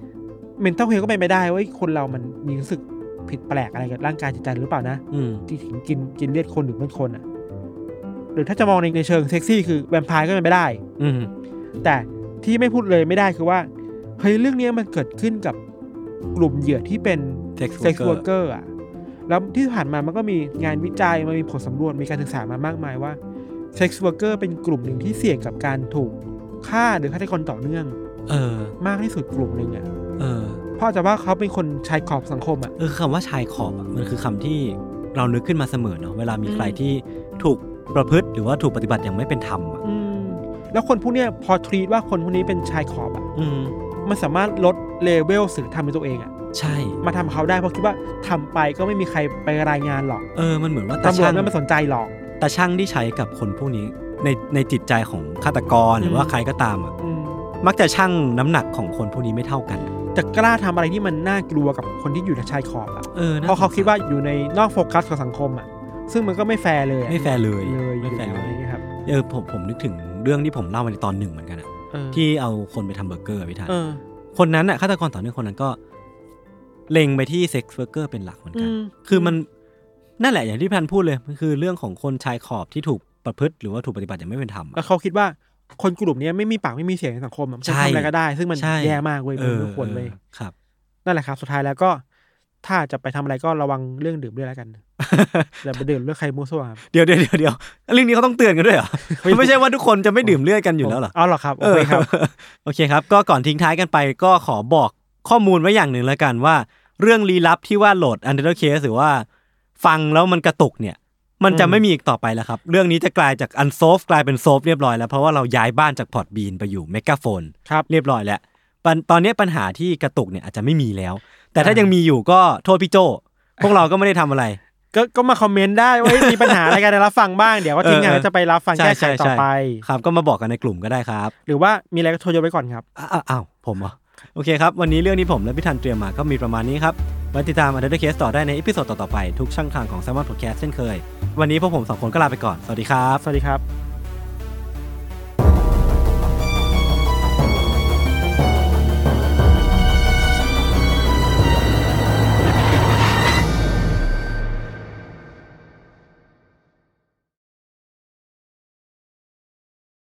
เมนเทลเฮลก็เป็นไปได้ว่าคนเรามันมีรู้สึกผิดแปลกอะไรกับร่างกายจิตใจหรือเปล่านะอืมที่ถึงกินกินเลือดคนหรือเลือดคนอะ หรือถ้าจะมองในในเชิงเซ็กซี่คือแวมไพร์ก็เป็นไปได้ อืมแต่ที่ไม่พูดเลยไม่ได้คือว่าเฮ้ยเรื่องเนี้ยมันเกิดขึ้นกับกลุ่มเหยื่อที่เป็น sex workerอร์อะแล้วที่ผ่านมามันก็มีงานวิจัยมันมีผลสำรวจมีการศึกษามามากมายว่า sex worker เป็นกลุ่มหนึ่งที่เสี่ยงกับการถูกฆ่าหรือฆาตกรต่อเนื่อง เออ มากที่สุดกลุ่มหนึ่งอะเออเพราะจะว่าเขาเป็นคนชายขอบสังคมอะเออคำว่าชายขอบอะมันคือคำที่เรานึกขึ้นมาเสมอเนาะเวลามีอืมใครที่ถูก ประพฤติหรือว่าถูกปฏิบัติอย่างไม่เป็นธรรมอะอืมแล้วคนพวกเนี้ยพอ treat ว่าคนพวกนี้เป็นชายขอบอะอืมมันสามารถลดเลเวลสื่อทำในตัวเองอะใช่ มาทำเขาได้เพราะคิดว่าทำไปก็ไม่มีใครไปรายงานหรอกเออมันเหมือนว่าตาตำรวจช่างไม่มาสนใจหรอก ตาชั่งที่ใช้กับคนพวกนี้ในในจิตใจของฆาตกรหรือว่าอืม ใครก็ตามอะอืมมักจะชั่งน้ำหนักของคนพวกนี้ไม่เท่ากันจะกล้าทำอะไรที่มันน่ากลัวกับคนที่อยู่ในชายขอบอะเออน่เพราะเขาคิดว่าอยู่ในนอกโฟกัสของสังคมอะ ซึ่งมันก็ไม่แฟร์เลยอะไม่แฟร์เลยเลยไม่แฟร์อเลยอยู่อย่างเงี้ยครับเออผมผมนึกถึงเรื่องที่ผมเล่ามาในตอนหนึ่งเหมือนกันอะเออที่เอาคนไปทำเบอร์เกอร์อะพี่ทันเออคนนั้นอะฆาตกรต่อเนื่องคนนั้นก็ เล็งไปที่เซ็กซ์เบอร์เกอร์เป็นหลักเหมือนกันอืมคือมันนั่นแหละอย่างที่พี่พันพูดเลยมันคือเรื่องของคนชายขอบที่ถูกประพฤติหรือว่าถูกปฏิบัติอย่างไม่เป็นธรรมอะแล้วเขาคิดว่าคนกลุ่มเนี้ยไม่มีปากไม่มีเสียงในสังคมอะมันใช่ทำอะไรก็ได้ ซึ่งมันใช่แย่มากเว้ยเอมันอไม่ควรเว้ยเออครับ นั่นแหละครับ สุดท้ายแล้วก็ ถ้าจะไปทำอะไรก็ระวังเรื่องดื่มด้วยแล้วกันอย่าไปดื่มเลือดใครมั่วซั่วครับเดี๋ยวเดี๋ยวเดี๋ยวเดี๋ยวเรื่องนี้เขาต้องเตือนกันด้วยเหรอไม่ใช่ว่าทุกคนจะไม่ดื่มเลือดกันอยู่แล้วเหรอเอาหรอครับโอเคครับโอเคครับ ก็ก่อนทิ้งท้ายกันไปก็ขอบอกข้อมูลไว้อย่างหนึ่งแล้วกันว่า เรื่องลี้ลับที่ว่าโหลด Untitled Case หรือว่า ฟังแล้วมันกระตุกเนี่ยมันจะอืมไม่มีอีกต่อไปแล้วครับ เรื่องนี้จะกลายจาก unsolved กลายเป็น solved เรียบร้อยแล้ว เพราะว่าเราย้ายบ้านจาก Podbean ไปอยู่ Megaphone ครับเรียบร้อยแล้วปัญตอนนี้ปัญหาที่กระตุกเนี่ยอาจจะไม่มีแล้ว แต่ถ้าอ่ายัยังมีอยู่ก็โทษพี่โจพวกเราก็ไม่ได้ทำอะไร ก็ก็มาคอมเมนต์ได้ว่าเฮ้ยมีปัญหาอะไรกันรับฟังบ้างเดี๋ยวว่าทีมงานเออก็จะไปรับฟังใช่แก้ไขใช่ต่อใช่ไป ครับก็มาบอกกันในกลุ่มก็ได้ครับ หรือว่ามีอะไรก็โทรโยนไว้ก่อนครับอ้าวอ้าวผมเหรอโอเคครับ วันนี้เรื่องที่ผมและพี่ธันเตรียมมาก็มีประมาณนี้ครับไว้ติดตาม Untitled Case ต่อได้ใน episode ต่อๆไปทุกช่องทางของ Salmon Podcast เช่นเคย วันนี้พวกผมสองคนก็ลาไปก่อน สวัสดีครับ สวัสดีครับ